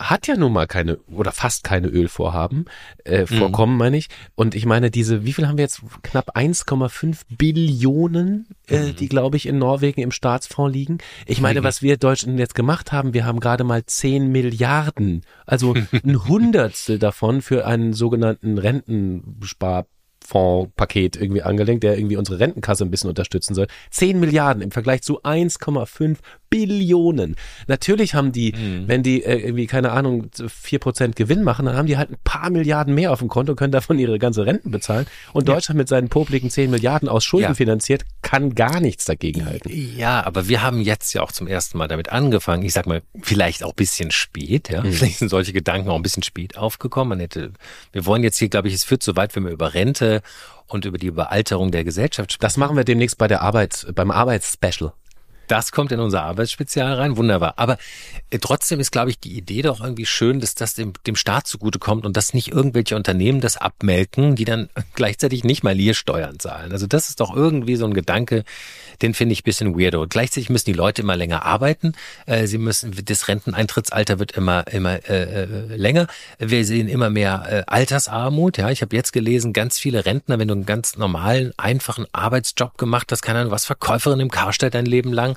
hat ja nun mal keine oder fast keine Ölvorhaben, äh, mhm. Vorkommen meine ich. Und ich meine, diese, wie viel haben wir jetzt? Knapp 1,5 Billionen, äh, mhm. die, glaube ich, in Norwegen im Staatsfonds liegen. Ich meine, mhm. was wir Deutschen jetzt gemacht haben, wir haben gerade mal 10 Milliarden, also ein Hundertstel davon für einen sogenannten Rentenspar Fondspaket irgendwie angelenkt, der irgendwie unsere Rentenkasse ein bisschen unterstützen soll. 10 Milliarden im Vergleich zu 1,5 Billionen. Natürlich haben die, mhm. wenn die äh, irgendwie, keine Ahnung, vier Prozent Gewinn machen, dann haben die halt ein paar Milliarden mehr auf dem Konto, können davon ihre ganze Renten bezahlen. Und ja. Deutschland mit seinen popligen 10 Milliarden aus Schulden ja. finanziert, kann gar nichts dagegen halten. Ja, aber wir haben jetzt ja auch zum ersten Mal damit angefangen. Ich sag mal, vielleicht auch bisschen spät, ja. Mhm. Vielleicht sind solche Gedanken auch ein bisschen spät aufgekommen. Man hätte, wir wollen jetzt hier, glaube ich, es führt so weit, wenn wir über Rente und über die Überalterung der Gesellschaft. Das machen wir demnächst bei der Arbeit, beim Arbeitsspecial. Das kommt in unser Arbeitsspezial rein, wunderbar. Aber äh, trotzdem ist, glaube ich, die Idee doch irgendwie schön, dass das dem, dem Staat zugutekommt und dass nicht irgendwelche Unternehmen das abmelken, die dann gleichzeitig nicht mal hier Steuern zahlen. Also das ist doch irgendwie so ein Gedanke, den finde ich bisschen weirdo. Gleichzeitig müssen die Leute immer länger arbeiten. Äh, sie müssen, das Renteneintrittsalter wird immer, immer äh, äh, länger. Wir sehen immer mehr äh, Altersarmut. Ja, ich habe jetzt gelesen, ganz viele Rentner, wenn du einen ganz normalen, einfachen Arbeitsjob gemacht hast, keine Ahnung, was Verkäuferin im Karstadt dein Leben lang,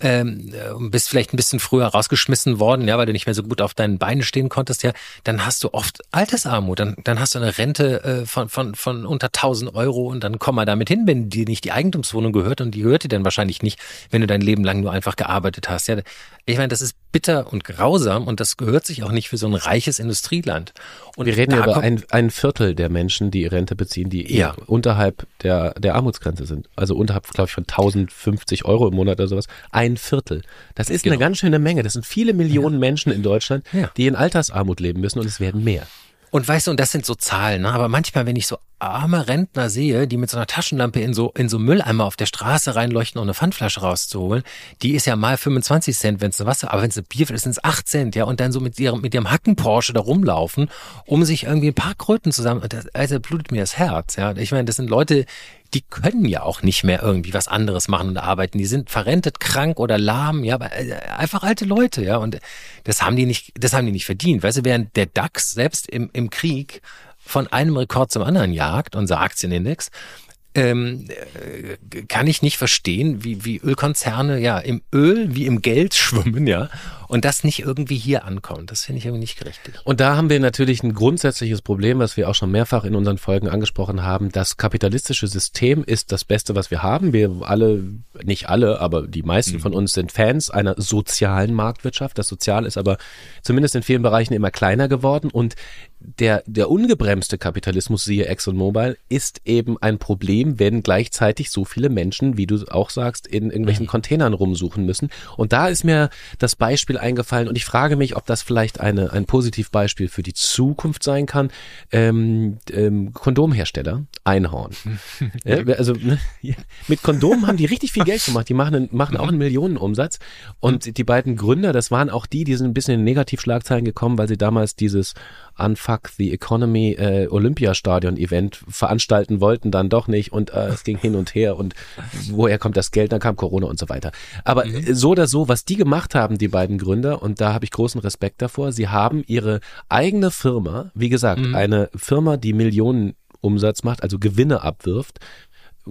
ähm, bist vielleicht ein bisschen früher rausgeschmissen worden, ja, weil du nicht mehr so gut auf deinen Beinen stehen konntest, ja, dann hast du oft Altersarmut, dann, dann hast du eine Rente äh, von, von, von unter 1000 Euro und dann komm mal damit hin, wenn dir nicht die Eigentumswohnung gehört und die gehört dir dann wahrscheinlich nicht, wenn du dein Leben lang nur einfach gearbeitet hast, ja. Ich meine, das ist bitter und grausam und das gehört sich auch nicht für so ein reiches Industrieland. Und wir reden ja über ein, ein Viertel der Menschen, die Rente beziehen, die ja. unterhalb der, der Armutsgrenze sind. Also unterhalb, glaube ich, von 1050 Euro im Monat oder sowas. Ein Viertel. Das ist genau. eine ganz schöne Menge. Das sind viele Millionen ja. Menschen in Deutschland, ja. die in Altersarmut leben müssen und es werden mehr. Und weißt du, und das sind so Zahlen, ne? aber manchmal, wenn ich so arme Rentner sehe, die mit so einer Taschenlampe in so, in so Mülleimer auf der Straße reinleuchten, um eine Pfandflasche rauszuholen, die ist ja mal 25 Cent, wenn es eine Wasser, aber wenn es eine Bier ist, sind es 8 Cent, ja, und dann so mit ihrem, mit ihrem Hacken Porsche da rumlaufen, um sich irgendwie ein paar Kröten zusammen, das, also blutet mir das Herz, ja. Ich meine, das sind Leute, die können ja auch nicht mehr irgendwie was anderes machen und arbeiten. Die sind verrentet, krank oder lahm, ja, äh, einfach alte Leute, ja. Und das haben die nicht, das haben die nicht verdient. Weißt du, während der DAX selbst im, im Krieg von einem Rekord zum anderen jagt, unser Aktienindex, ähm, äh, kann ich nicht verstehen, wie, wie Ölkonzerne ja im Öl wie im Geld schwimmen, ja, und das nicht irgendwie hier ankommt. Das finde ich irgendwie nicht richtig. Und da haben wir natürlich ein grundsätzliches Problem, was wir auch schon mehrfach in unseren Folgen angesprochen haben. Das kapitalistische System ist das Beste, was wir haben. Wir alle, nicht alle, aber die meisten mhm. von uns sind Fans einer sozialen Marktwirtschaft. Das Sozial ist aber zumindest in vielen Bereichen immer kleiner geworden und der, der ungebremste Kapitalismus, siehe ExxonMobil, ist eben ein Problem, wenn gleichzeitig so viele Menschen, wie du auch sagst, in irgendwelchen mhm. Containern rumsuchen müssen. Und da ist mir das Beispiel eingefallen und ich frage mich, ob das vielleicht eine, ein Positivbeispiel für die Zukunft sein kann. Ähm, ähm, Kondomhersteller, Einhorn. ja, also ne, mit Kondomen haben die richtig viel Geld gemacht. Die machen, machen auch einen Millionenumsatz. Und die beiden Gründer, das waren auch die, die sind ein bisschen in Negativschlagzeilen gekommen, weil sie damals dieses Unfuck the Economy äh, Olympiastadion-Event veranstalten wollten, dann doch nicht und äh, es ging hin und her und woher kommt das Geld, dann kam Corona und so weiter. Aber mhm. so oder so, was die gemacht haben, die beiden Gründer, und da habe ich großen Respekt davor, sie haben ihre eigene Firma, wie gesagt, mhm. eine Firma, die Millionen Umsatz macht, also Gewinne abwirft,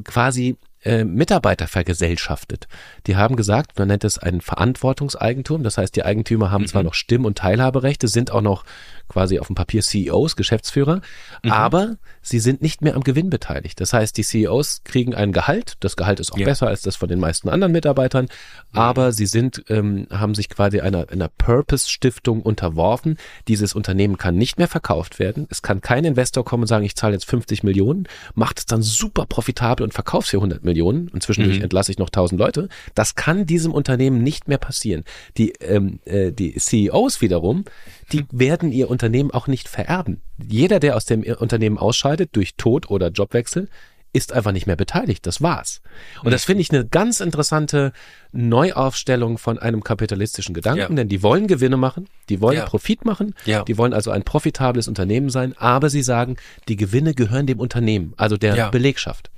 quasi äh, Mitarbeiter vergesellschaftet. Die haben gesagt, man nennt es ein Verantwortungseigentum, das heißt, die Eigentümer haben mhm. zwar noch Stimm- und Teilhaberechte, sind auch noch quasi auf dem Papier CEOs, Geschäftsführer, mhm. aber sie sind nicht mehr am Gewinn beteiligt. Das heißt, die CEOs kriegen ein Gehalt, das Gehalt ist auch ja. besser als das von den meisten anderen Mitarbeitern, aber sie sind, ähm, haben sich quasi einer, einer Purpose-Stiftung unterworfen. Dieses Unternehmen kann nicht mehr verkauft werden. Es kann kein Investor kommen und sagen, ich zahle jetzt 50 Millionen, macht es dann super profitabel und verkauft für 100 Millionen und zwischendurch mhm. entlasse ich noch 1000 Leute. Das kann diesem Unternehmen nicht mehr passieren. Die, ähm, äh, die CEOs wiederum, die werden ihr Unternehmen auch nicht vererben. Jeder, der aus dem Unternehmen ausscheidet durch Tod oder Jobwechsel, ist einfach nicht mehr beteiligt. Das war's. Und das finde ich eine ganz interessante Neuaufstellung von einem kapitalistischen Gedanken, ja. denn die wollen Gewinne machen, die wollen ja. Profit machen, ja. die wollen also ein profitables Unternehmen sein, aber sie sagen, die Gewinne gehören dem Unternehmen, also der Belegschaft.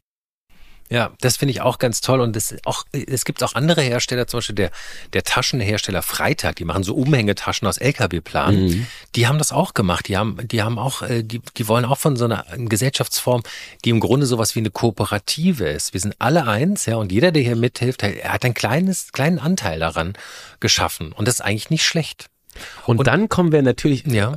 Ja, das finde ich auch ganz toll. Und es, auch, es gibt auch andere Hersteller, zum Beispiel der, der Taschenhersteller Freitag, die machen so Umhängetaschen aus LKW-Planen. Mhm. Die haben das auch gemacht. Die haben, die haben auch, äh, die, die wollen auch von so einer Gesellschaftsform, die im Grunde sowas wie eine Kooperative ist. Wir sind alle eins, ja, und jeder, der hier mithilft, er hat ein kleines, kleinen Anteil daran geschaffen. Und das ist eigentlich nicht schlecht. Und, und dann kommen wir natürlich ja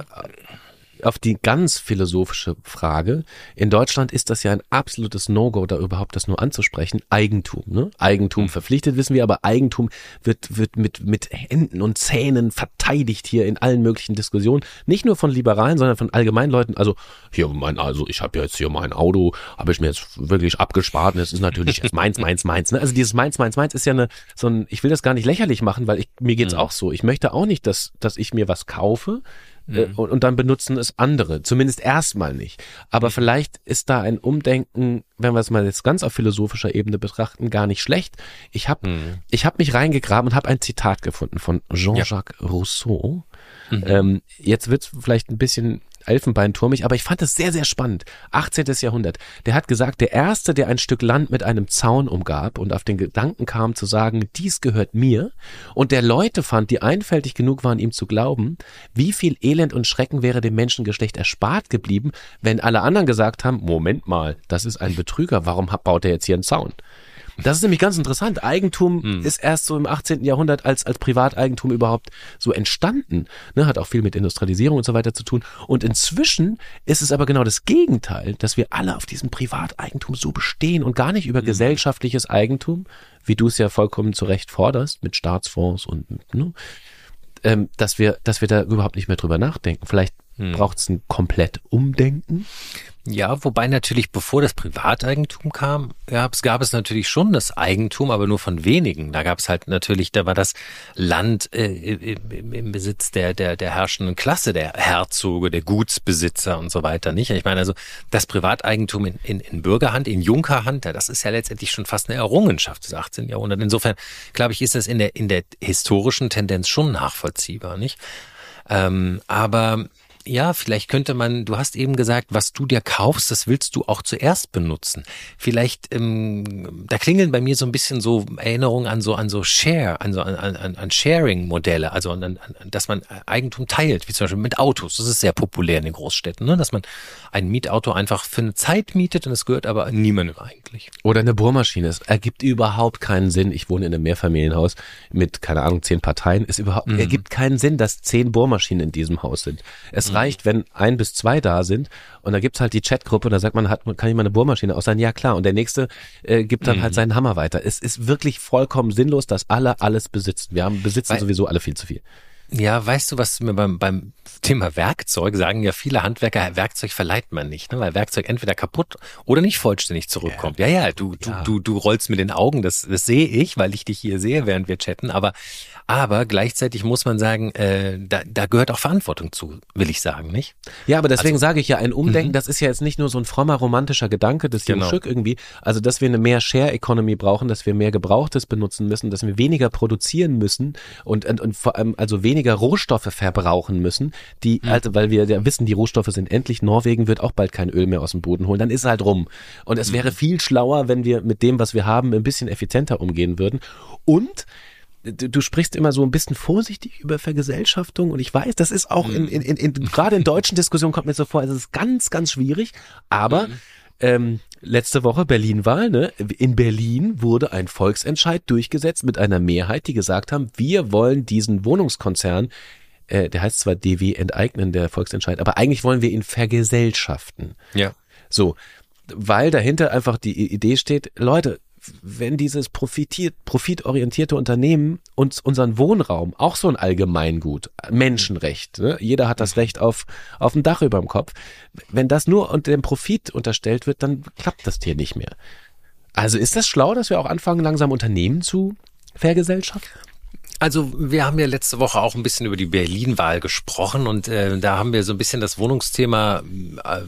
auf die ganz philosophische Frage. In Deutschland ist das ja ein absolutes No-Go, da überhaupt das nur anzusprechen. Eigentum, ne? Eigentum mhm. verpflichtet, wissen wir, aber Eigentum wird, wird mit, mit Händen und Zähnen verteidigt hier in allen möglichen Diskussionen. Nicht nur von Liberalen, sondern von allgemeinen Leuten. Also, hier mein, also ich habe jetzt hier mein Auto, habe ich mir jetzt wirklich abgespart und es ist natürlich jetzt meins, meins, meins. Ne? Also dieses meins, meins, meins ist ja eine, so ein, ich will das gar nicht lächerlich machen, weil ich, mir geht's mhm. auch so. Ich möchte auch nicht, dass, dass ich mir was kaufe, äh, mhm. und, dann benutzen es andere. Zumindest erstmal nicht. Aber mhm. vielleicht ist da ein Umdenken, wenn wir es mal jetzt ganz auf philosophischer Ebene betrachten, gar nicht schlecht. Ich habe mhm. ich hab mich reingegraben und habe ein Zitat gefunden von Jean-Jacques ja. Rousseau. Mhm. Ähm, jetzt wird's vielleicht ein bisschen elfenbeinturmig, aber ich fand es sehr, sehr spannend. 18. Jahrhundert. Der hat gesagt, der Erste, der ein Stück Land mit einem Zaun umgab und auf den Gedanken kam zu sagen, dies gehört mir, und der Leute fand, die einfältig genug waren, ihm zu glauben, wie viel Elend und Schrecken wäre dem Menschengeschlecht erspart geblieben, wenn alle anderen gesagt haben, Moment mal, das ist ein Betrüger, warum baut er jetzt hier einen Zaun? Das ist nämlich ganz interessant. Eigentum hm. ist erst so im 18. Jahrhundert als, als Privateigentum überhaupt so entstanden. Ne, hat auch viel mit Industrialisierung und so weiter zu tun. Und inzwischen ist es aber genau das Gegenteil, dass wir alle auf diesem Privateigentum so bestehen und gar nicht über hm. gesellschaftliches Eigentum, wie du es ja vollkommen zu Recht forderst, mit Staatsfonds und, ne, ähm, dass wir, dass wir da überhaupt nicht mehr drüber nachdenken. Vielleicht hm. braucht es ein komplett Umdenken. Ja, wobei natürlich, bevor das Privateigentum kam, gab es, gab es natürlich schon das Eigentum, aber nur von wenigen. Da gab es halt natürlich, da war das Land äh, im, im Besitz der, der, der herrschenden Klasse, der Herzoge, der Gutsbesitzer und so weiter, nicht? Ich meine, also das Privateigentum in, in, in Bürgerhand, in Junkerhand, das ist ja letztendlich schon fast eine Errungenschaft des 18. Jahrhunderts. Insofern, glaube ich, ist das in der, in der historischen Tendenz schon nachvollziehbar, nicht? Ähm, aber ja, vielleicht könnte man, du hast eben gesagt, was du dir kaufst, das willst du auch zuerst benutzen. Vielleicht, ähm, da klingeln bei mir so ein bisschen so Erinnerungen an so an so Share, an so an, an, an Sharing-Modelle, also an, an, dass man Eigentum teilt, wie zum Beispiel mit Autos. Das ist sehr populär in den Großstädten, ne? dass man ein Mietauto einfach für eine Zeit mietet und es gehört aber niemandem eigentlich. Oder eine Bohrmaschine. Es ergibt überhaupt keinen Sinn. Ich wohne in einem Mehrfamilienhaus mit, keine Ahnung, zehn Parteien. Es überhaupt, mhm. ergibt keinen Sinn, dass zehn Bohrmaschinen in diesem Haus sind. Es. Reicht, wenn ein bis zwei da sind und da gibt's halt die Chatgruppe und da sagt man, hat, kann ich mal eine Bohrmaschine aus sein? Ja klar. Und der nächste äh, gibt dann halt mhm. halt seinen Hammer weiter. Es ist wirklich vollkommen sinnlos, dass alle alles besitzen. Wir haben besitzen Weil, sowieso alle viel zu viel. Ja, weißt du, was mir beim, beim Thema Werkzeug sagen ja viele Handwerker, Werkzeug verleiht man nicht, ne? weil Werkzeug entweder kaputt oder nicht vollständig zurückkommt. Ja, ja, du, ja. du, du, du rollst mit den Augen, das, das sehe ich, weil ich dich hier sehe, während wir chatten, aber aber gleichzeitig muss man sagen, äh, da, da gehört auch Verantwortung zu, will ich sagen, nicht? Ja, aber deswegen also, sage ich ja, ein Umdenken, mhm. das ist ja jetzt nicht nur so ein frommer romantischer Gedanke des genau. Stück irgendwie, also dass wir eine mehr Share Economy brauchen, dass wir mehr Gebrauchtes benutzen müssen, dass wir weniger produzieren müssen und, und, und vor allem also weniger Rohstoffe verbrauchen müssen, die mhm. also, weil wir ja wissen, die Rohstoffe sind endlich, Norwegen wird auch bald kein Öl mehr aus dem Boden holen, dann ist es halt rum. Und es mhm. wäre viel schlauer, wenn wir mit dem, was wir haben, ein bisschen effizienter umgehen würden. Und du sprichst immer so ein bisschen vorsichtig über Vergesellschaftung und ich weiß, das ist auch in, in, in, in gerade in deutschen Diskussionen kommt mir so vor, es ist ganz, ganz schwierig, aber mhm. ähm, letzte Woche Berlin-Wahl, ne? In Berlin wurde ein Volksentscheid durchgesetzt mit einer Mehrheit, die gesagt haben, wir wollen diesen Wohnungskonzern äh, der heißt zwar DW enteignen, der Volksentscheid, aber eigentlich wollen wir ihn vergesellschaften. Ja. So, weil dahinter einfach die Idee steht, Leute, wenn dieses profitiert, profitorientierte Unternehmen uns unseren Wohnraum, auch so ein Allgemeingut, Menschenrecht, ne? jeder hat das Recht auf, auf ein Dach über dem Kopf, wenn das nur unter dem Profit unterstellt wird, dann klappt das hier nicht mehr. Also ist das schlau, dass wir auch anfangen, langsam Unternehmen zu vergesellschaften? Also wir haben ja letzte Woche auch ein bisschen über die Berlin-Wahl gesprochen und äh, da haben wir so ein bisschen das Wohnungsthema äh,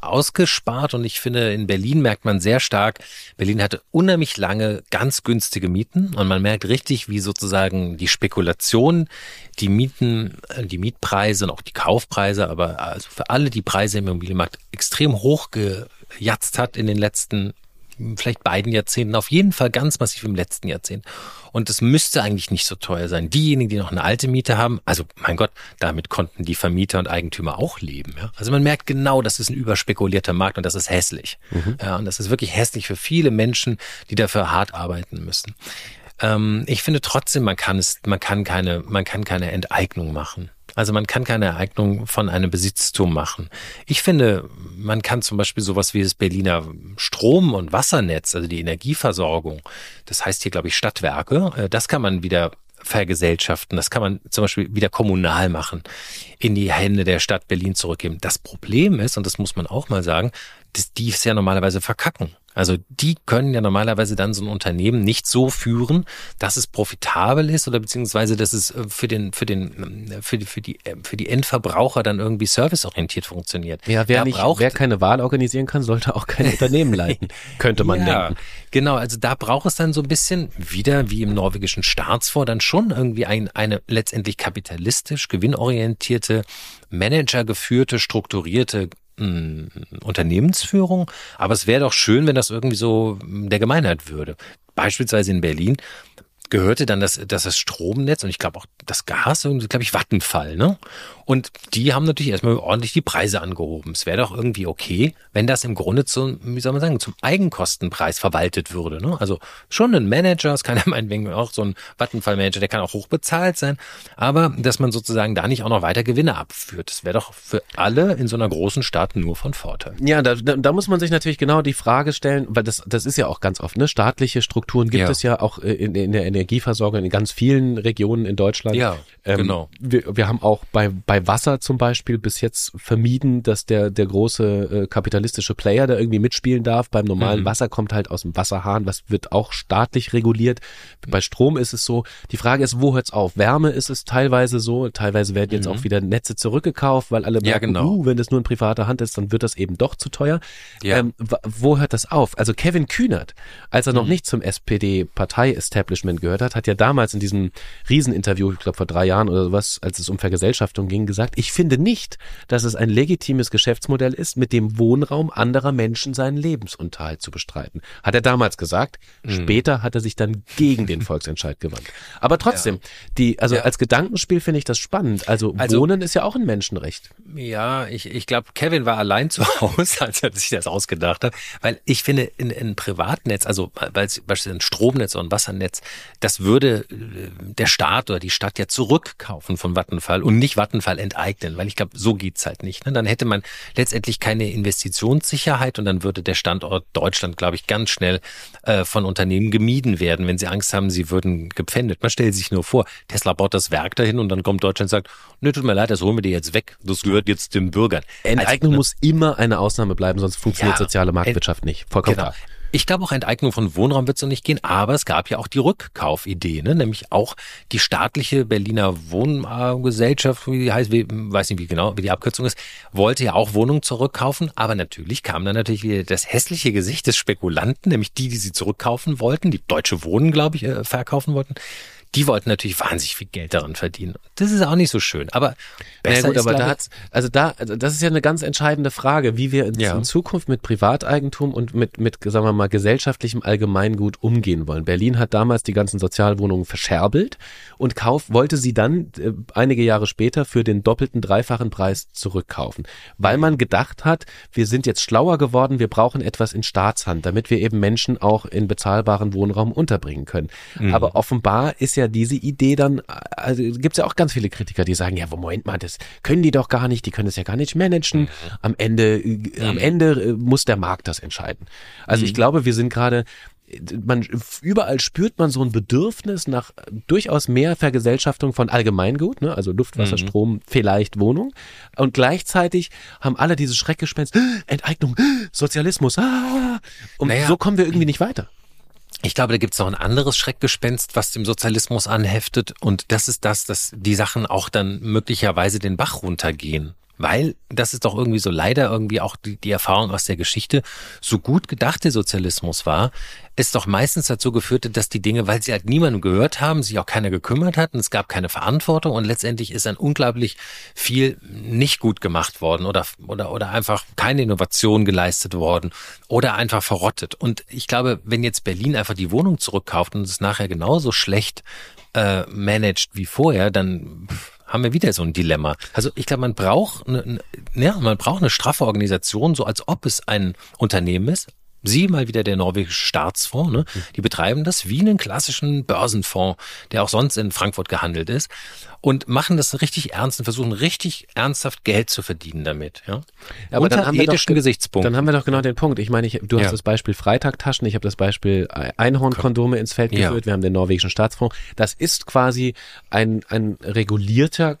ausgespart und ich finde, in Berlin merkt man sehr stark, Berlin hatte unheimlich lange ganz günstige Mieten und man merkt richtig, wie sozusagen die Spekulation, die Mieten, äh, die Mietpreise und auch die Kaufpreise, aber also für alle die Preise im Immobilienmarkt extrem hoch gejatzt hat in den letzten vielleicht beiden Jahrzehnten, auf jeden Fall ganz massiv im letzten Jahrzehnt. Und es müsste eigentlich nicht so teuer sein. Diejenigen, die noch eine alte Miete haben, also mein Gott, damit konnten die Vermieter und Eigentümer auch leben. Ja? Also man merkt genau, das ist ein überspekulierter Markt und das ist hässlich. Mhm. Ja, und das ist wirklich hässlich für viele Menschen, die dafür hart arbeiten müssen. Ähm, ich finde trotzdem, man kann es, man kann keine, man kann keine Enteignung machen. Also man kann keine Eignung von einem Besitztum machen. Ich finde, man kann zum Beispiel sowas wie das Berliner Strom- und Wassernetz, also die Energieversorgung, das heißt hier, glaube ich, Stadtwerke, äh, das kann man wieder vergesellschaften. Das kann man zum Beispiel wieder kommunal machen, in die Hände der Stadt Berlin zurückgeben. Das Problem ist, und das muss man auch mal sagen, dass die es ja normalerweise verkacken. Also die können ja normalerweise dann so ein Unternehmen nicht so führen, dass es profitabel ist oder beziehungsweise dass es äh, für den für den äh, für die für die äh, für die Endverbraucher dann irgendwie serviceorientiert funktioniert. Ja, wer nicht, wer keine Wahl organisieren kann, sollte auch kein Unternehmen leiten, könnte man ja, denken. Genau, also da braucht es dann so ein bisschen wieder wie im norwegischen Staatsfonds dann schon irgendwie ein, eine letztendlich kapitalistisch gewinnorientierte Manager geführte, strukturierte Unternehmensführung, aber es wäre doch schön, wenn das irgendwie so der Gemeinheit würde. Beispielsweise in Berlin gehörte dann das, das, das Stromnetz und ich glaube auch das Gas, glaube ich, Vattenfall, ne? Und die haben natürlich erstmal ordentlich die Preise angehoben. Es wäre doch irgendwie okay, wenn das im Grunde zum, wie soll man sagen, zum Eigenkostenpreis verwaltet würde. Ne? Also schon ein Manager, es kann ja meinetwegen auch so ein Vattenfall-Manager, der kann auch hoch bezahlt sein, aber dass man sozusagen da nicht auch noch weiter Gewinne abführt. Das wäre doch für alle in so einer großen Stadt nur von Vorteil. Ja, da, da, muss man sich natürlich genau die Frage stellen, weil das, das ist ja auch ganz oft, ne? Staatliche Strukturen gibt ja. es ja auch in, in der Energieversorgung in ganz vielen Regionen in Deutschland. Ja, ähm, genau. Wir, wir haben auch bei, bei bei Wasser zum Beispiel bis jetzt vermieden, dass der, der große äh, kapitalistische Player da irgendwie mitspielen darf. Beim normalen mhm. Wasser kommt halt aus dem Wasserhahn, was wird auch staatlich reguliert. Bei Strom ist es so. Die Frage ist, wo hört's auf? Wärme ist es teilweise so. Teilweise werden jetzt mhm. auch wieder Netze zurückgekauft, weil alle merken, ja, genau. uh, wenn das nur in privater Hand ist, dann wird das eben doch zu teuer. Ja. Ähm, wo hört das auf? Also Kevin Kühnert, als er noch mhm. nicht zum SPD-Partei-Establishment gehört hat, hat ja damals in diesem Rieseninterview, ich glaube vor drei Jahren oder sowas, als es um Vergesellschaftung ging, gesagt, ich finde nicht, dass es ein legitimes Geschäftsmodell ist, mit dem Wohnraum anderer Menschen seinen Lebensunterhalt zu bestreiten. Hat er damals gesagt. Mhm. Später hat er sich dann gegen den Volksentscheid gewandt. Aber trotzdem, ja. die, also ja. als Gedankenspiel finde ich das spannend. Also, also, Wohnen ist ja auch ein Menschenrecht. Ja, ich, ich glaube, Kevin war allein zu Hause, als er sich das ausgedacht hat, weil ich finde, in, in Privatnetz, also weil es beispielsweise Stromnetz und Wassernetz, das würde äh, der Staat oder die Stadt ja zurückkaufen von Vattenfall und nicht Vattenfall enteignen, weil ich glaube, so geht's halt nicht. Ne? Dann hätte man letztendlich keine Investitionssicherheit und dann würde der Standort Deutschland, glaube ich, ganz schnell äh, von Unternehmen gemieden werden, wenn sie Angst haben, sie würden gepfändet. Man stellt sich nur vor, Tesla baut das Werk dahin und dann kommt Deutschland und sagt, ne, tut mir leid, das holen wir dir jetzt weg. Das gehört jetzt den Bürgern. Enteignung also, muss immer eine Ausnahme bleiben, sonst funktioniert ja, soziale Marktwirtschaft nicht. Vollkommen genau. klar. Ich glaube, auch Enteignung von Wohnraum wird so nicht gehen, aber es gab ja auch die Rückkaufidee, ne? nämlich auch die staatliche Berliner Wohngesellschaft, wie die heißt, weiß nicht wie genau, wie die Abkürzung ist, wollte ja auch Wohnungen zurückkaufen, aber natürlich kam dann natürlich wieder das hässliche Gesicht des Spekulanten, nämlich die, die sie zurückkaufen wollten, die Deutsche Wohnen, glaube ich, äh, verkaufen wollten die wollten natürlich wahnsinnig viel Geld daran verdienen. Das ist auch nicht so schön. Aber besser naja, gut, aber da hat's, also da, also das ist ja eine ganz entscheidende Frage, wie wir in, ja. in, Zukunft mit Privateigentum und mit, mit, sagen wir mal, gesellschaftlichem Allgemeingut umgehen wollen. Berlin hat damals die ganzen Sozialwohnungen verscherbelt und kauf, wollte sie dann äh, einige Jahre später für den doppelten, dreifachen Preis zurückkaufen. Weil man gedacht hat, wir sind jetzt schlauer geworden, wir brauchen etwas in Staatshand, damit wir eben Menschen auch in bezahlbaren Wohnraum unterbringen können. Mhm. Aber offenbar ist ja diese Idee dann, also gibt es ja auch ganz viele Kritiker, die sagen, ja, Moment mal, das können die doch gar nicht, die können das ja gar nicht managen. Mhm. Am Ende, mhm. am Ende äh, muss der Markt das entscheiden. Also mhm. ich glaube, wir sind gerade man überall spürt man so ein Bedürfnis nach durchaus mehr Vergesellschaftung von Allgemeingut, ne? also Luft, Wasser, mhm. Strom, vielleicht Wohnung. Und gleichzeitig haben alle dieses Schreckgespenst, Enteignung, Sozialismus. Ah, und naja. so kommen wir irgendwie nicht weiter. Ich glaube, da gibt es noch ein anderes Schreckgespenst, was dem Sozialismus anheftet. Und das ist das, dass die Sachen auch dann möglicherweise den Bach runtergehen. Weil, das ist doch irgendwie so leider irgendwie auch die, die Erfahrung aus der Geschichte, so gut gedacht der Sozialismus war, ist doch meistens dazu geführt, dass die Dinge, weil sie halt niemandem gehört haben, sich auch keiner gekümmert hat und es gab keine Verantwortung und letztendlich ist dann unglaublich viel nicht gut gemacht worden oder, oder, oder einfach keine Innovation geleistet worden oder einfach verrottet. Und ich glaube, wenn jetzt Berlin einfach die Wohnung zurückkauft und es nachher genauso schlecht äh, managt wie vorher, dann haben wir wieder so ein Dilemma. Also ich glaube, man braucht eine, ja, man braucht eine straffe Organisation, so als ob es ein Unternehmen ist. Sie mal wieder der norwegische Staatsfonds, ne? Die betreiben das wie einen klassischen Börsenfonds, der auch sonst in Frankfurt gehandelt ist und machen das richtig ernst und versuchen richtig ernsthaft Geld zu verdienen damit, ja. aber Unter dann haben wir ethischen doch, Gesichtspunkt. Dann haben wir doch genau den Punkt. Ich meine, ich, du hast ja. das Beispiel Freitagtaschen, ich habe das Beispiel Einhornkondome ins Feld geführt, ja. wir haben den norwegischen Staatsfonds. Das ist quasi ein, ein regulierter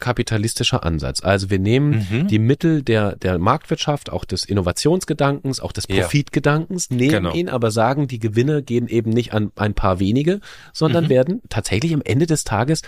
kapitalistischer Ansatz. Also wir nehmen mhm. die Mittel der, der Marktwirtschaft, auch des Innovationsgedankens, auch des Profitgedankens, ja. nehmen genau. ihn, aber sagen, die Gewinne gehen eben nicht an ein paar wenige, sondern mhm. werden tatsächlich am Ende des Tages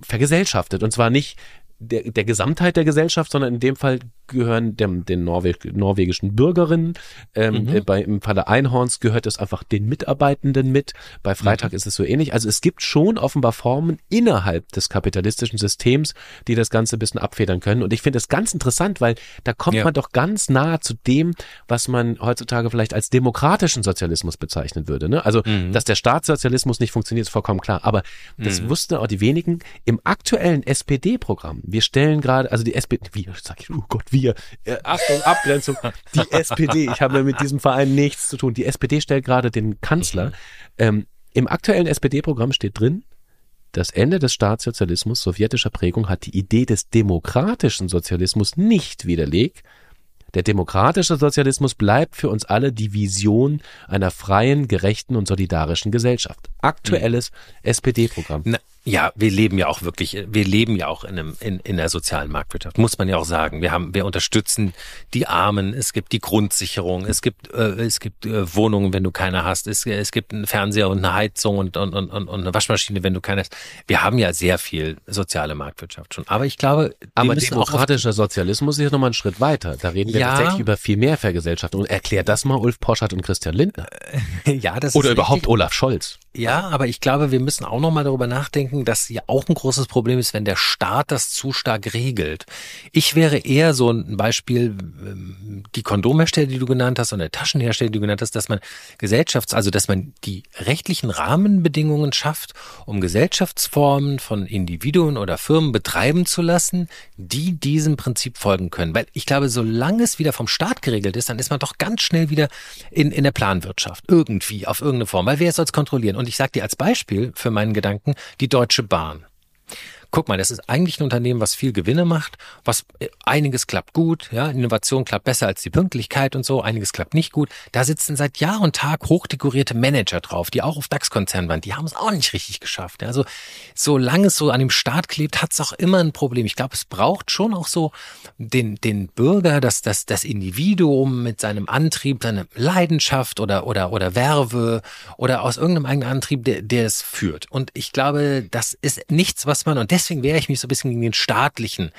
vergesellschaftet. Und zwar nicht der, der Gesamtheit der Gesellschaft, sondern in dem Fall gehören dem, den Norweg, norwegischen Bürgerinnen. Ähm, mhm. bei, Im Falle Einhorns gehört es einfach den Mitarbeitenden mit. Bei Freitag mhm. ist es so ähnlich. Also es gibt schon offenbar Formen innerhalb des kapitalistischen Systems, die das Ganze ein bisschen abfedern können. Und ich finde es ganz interessant, weil da kommt ja. man doch ganz nahe zu dem, was man heutzutage vielleicht als demokratischen Sozialismus bezeichnen würde. Ne? Also, mhm. dass der Staatssozialismus nicht funktioniert, ist vollkommen klar. Aber das mhm. wussten auch die wenigen. Im aktuellen SPD-Programm, wir stellen gerade, also die SPD, wie sag ich, oh Gott, wir, äh, Achtung, Abgrenzung, die SPD, ich habe mit diesem Verein nichts zu tun. Die SPD stellt gerade den Kanzler. Mhm. Ähm, Im aktuellen SPD-Programm steht drin, das Ende des Staatssozialismus sowjetischer Prägung hat die Idee des demokratischen Sozialismus nicht widerlegt. Der demokratische Sozialismus bleibt für uns alle die Vision einer freien, gerechten und solidarischen Gesellschaft. Aktuelles mhm. SPD-Programm. Ja, wir leben ja auch wirklich, wir leben ja auch in, einem, in, in der sozialen Marktwirtschaft, muss man ja auch sagen. Wir haben, wir unterstützen die Armen, es gibt die Grundsicherung, es gibt, äh, es gibt äh, Wohnungen, wenn du keine hast, es, es gibt einen Fernseher und eine Heizung und, und, und, und eine Waschmaschine, wenn du keine hast. Wir haben ja sehr viel soziale Marktwirtschaft schon. Aber ich glaube, aber demokratischer Sozialismus ist ja nochmal einen Schritt weiter. Da reden wir ja, tatsächlich über viel mehr Vergesellschaftung. Und erklärt das mal Ulf Poschert und Christian Lindner. ja, das Oder überhaupt richtig. Olaf Scholz. Ja, aber ich glaube, wir müssen auch nochmal darüber nachdenken, dass ja auch ein großes Problem ist, wenn der Staat das zu stark regelt. Ich wäre eher so ein Beispiel, ähm, die Kondomhersteller, die du genannt hast, und der Taschenhersteller, die du genannt hast, dass man Gesellschafts-, also dass man die rechtlichen Rahmenbedingungen schafft, um Gesellschaftsformen von Individuen oder Firmen betreiben zu lassen, die diesem Prinzip folgen können. Weil ich glaube, solange es wieder vom Staat geregelt ist, dann ist man doch ganz schnell wieder in, in der Planwirtschaft. Irgendwie, auf irgendeine Form. Weil wer soll es kontrollieren? Und ich sage dir als Beispiel für meinen Gedanken die Deutsche Bahn guck mal, das ist eigentlich ein Unternehmen, was viel Gewinne macht, was äh, einiges klappt gut, ja, Innovation klappt besser als die Pünktlichkeit und so, einiges klappt nicht gut. Da sitzen seit Jahr und Tag hochdekorierte Manager drauf, die auch auf DAX-Konzernen waren. Die haben es auch nicht richtig geschafft. Also solange es so an dem Staat klebt, hat es auch immer ein Problem. Ich glaube, es braucht schon auch so den, den Bürger, das, das, das Individuum mit seinem Antrieb, seiner Leidenschaft oder, oder, oder Werbe oder aus irgendeinem eigenen Antrieb, der, der es führt. Und ich glaube, das ist nichts, was man, und deswegen deswegen wehre ich mich so ein bisschen gegen den staatlichen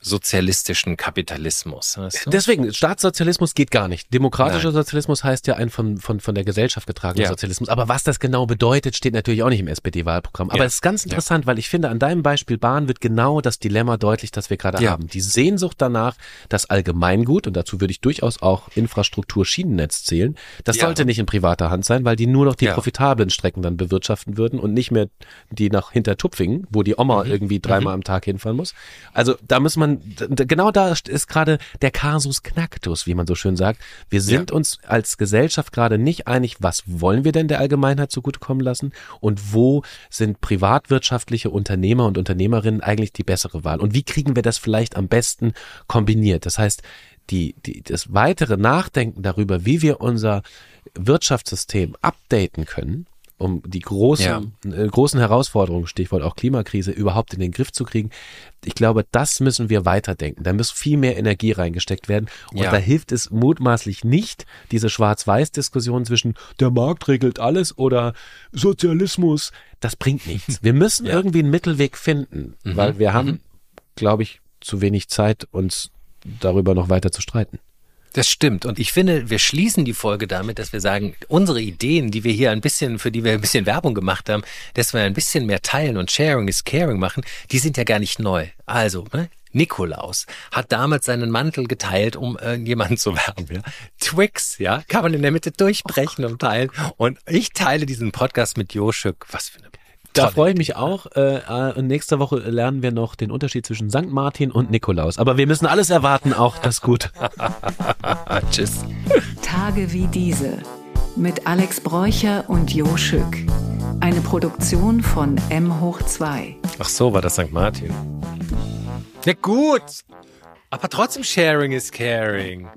sozialistischen Kapitalismus. Weißt du? Deswegen, Staatssozialismus geht gar nicht. Demokratischer Nein. Sozialismus heißt ja ein von, von, von der Gesellschaft getragener ja. Sozialismus. Aber was das genau bedeutet, steht natürlich auch nicht im SPD-Wahlprogramm. Aber es ist ganz interessant, ja. weil ich finde, an deinem Beispiel Bahn wird genau das Dilemma deutlich, das wir gerade ja. haben. Die Sehnsucht danach, das Allgemeingut, und dazu würde ich durchaus auch Infrastruktur Schienennetz zählen, das sollte nicht in privater Hand sein, weil die nur noch die profitablen Strecken dann bewirtschaften würden und nicht mehr die nach Hintertupfingen, wo die Oma mhm. irgendwie dreimal mhm. am Tag hinfahren muss. Also da muss man man, genau da ist gerade der Kasus Knacktus, wie man so schön sagt. Wir sind ja. uns als Gesellschaft gerade nicht einig, was wollen wir denn der Allgemeinheit zugutekommen lassen und wo sind privatwirtschaftliche Unternehmer und Unternehmerinnen eigentlich die bessere Wahl und wie kriegen wir das vielleicht am besten kombiniert? Das heißt, die, die, das weitere Nachdenken darüber, wie wir unser Wirtschaftssystem updaten können, um die großen, ja. äh, großen Herausforderungen, Stichwort auch Klimakrise, überhaupt in den Griff zu kriegen. Ich glaube, das müssen wir weiterdenken. Da muss viel mehr Energie reingesteckt werden. Und ja. da hilft es mutmaßlich nicht, diese Schwarz-Weiß-Diskussion zwischen der Markt regelt alles oder Sozialismus. Das bringt nichts. Wir müssen ja. irgendwie einen Mittelweg finden, mhm. weil wir haben, mhm. glaube ich, zu wenig Zeit, uns darüber noch weiter zu streiten. Das stimmt. Und ich finde, wir schließen die Folge damit, dass wir sagen, unsere Ideen, die wir hier ein bisschen, für die wir ein bisschen Werbung gemacht haben, dass wir ein bisschen mehr teilen und Sharing is Caring machen, die sind ja gar nicht neu. Also, ne? Nikolaus hat damals seinen Mantel geteilt, um irgendjemanden zu werben. Ja? Twix, ja, kann man in der Mitte durchbrechen und teilen. Und ich teile diesen Podcast mit Joschuk. Was für eine da freue ich mich auch. Äh, äh, nächste Woche lernen wir noch den Unterschied zwischen St. Martin und Nikolaus. Aber wir müssen alles erwarten, auch das gut. Tschüss. Tage wie diese mit Alex Bräucher und Jo Schück. Eine Produktion von M hoch 2. Ach so, war das St. Martin. Ja gut, aber trotzdem Sharing is Caring.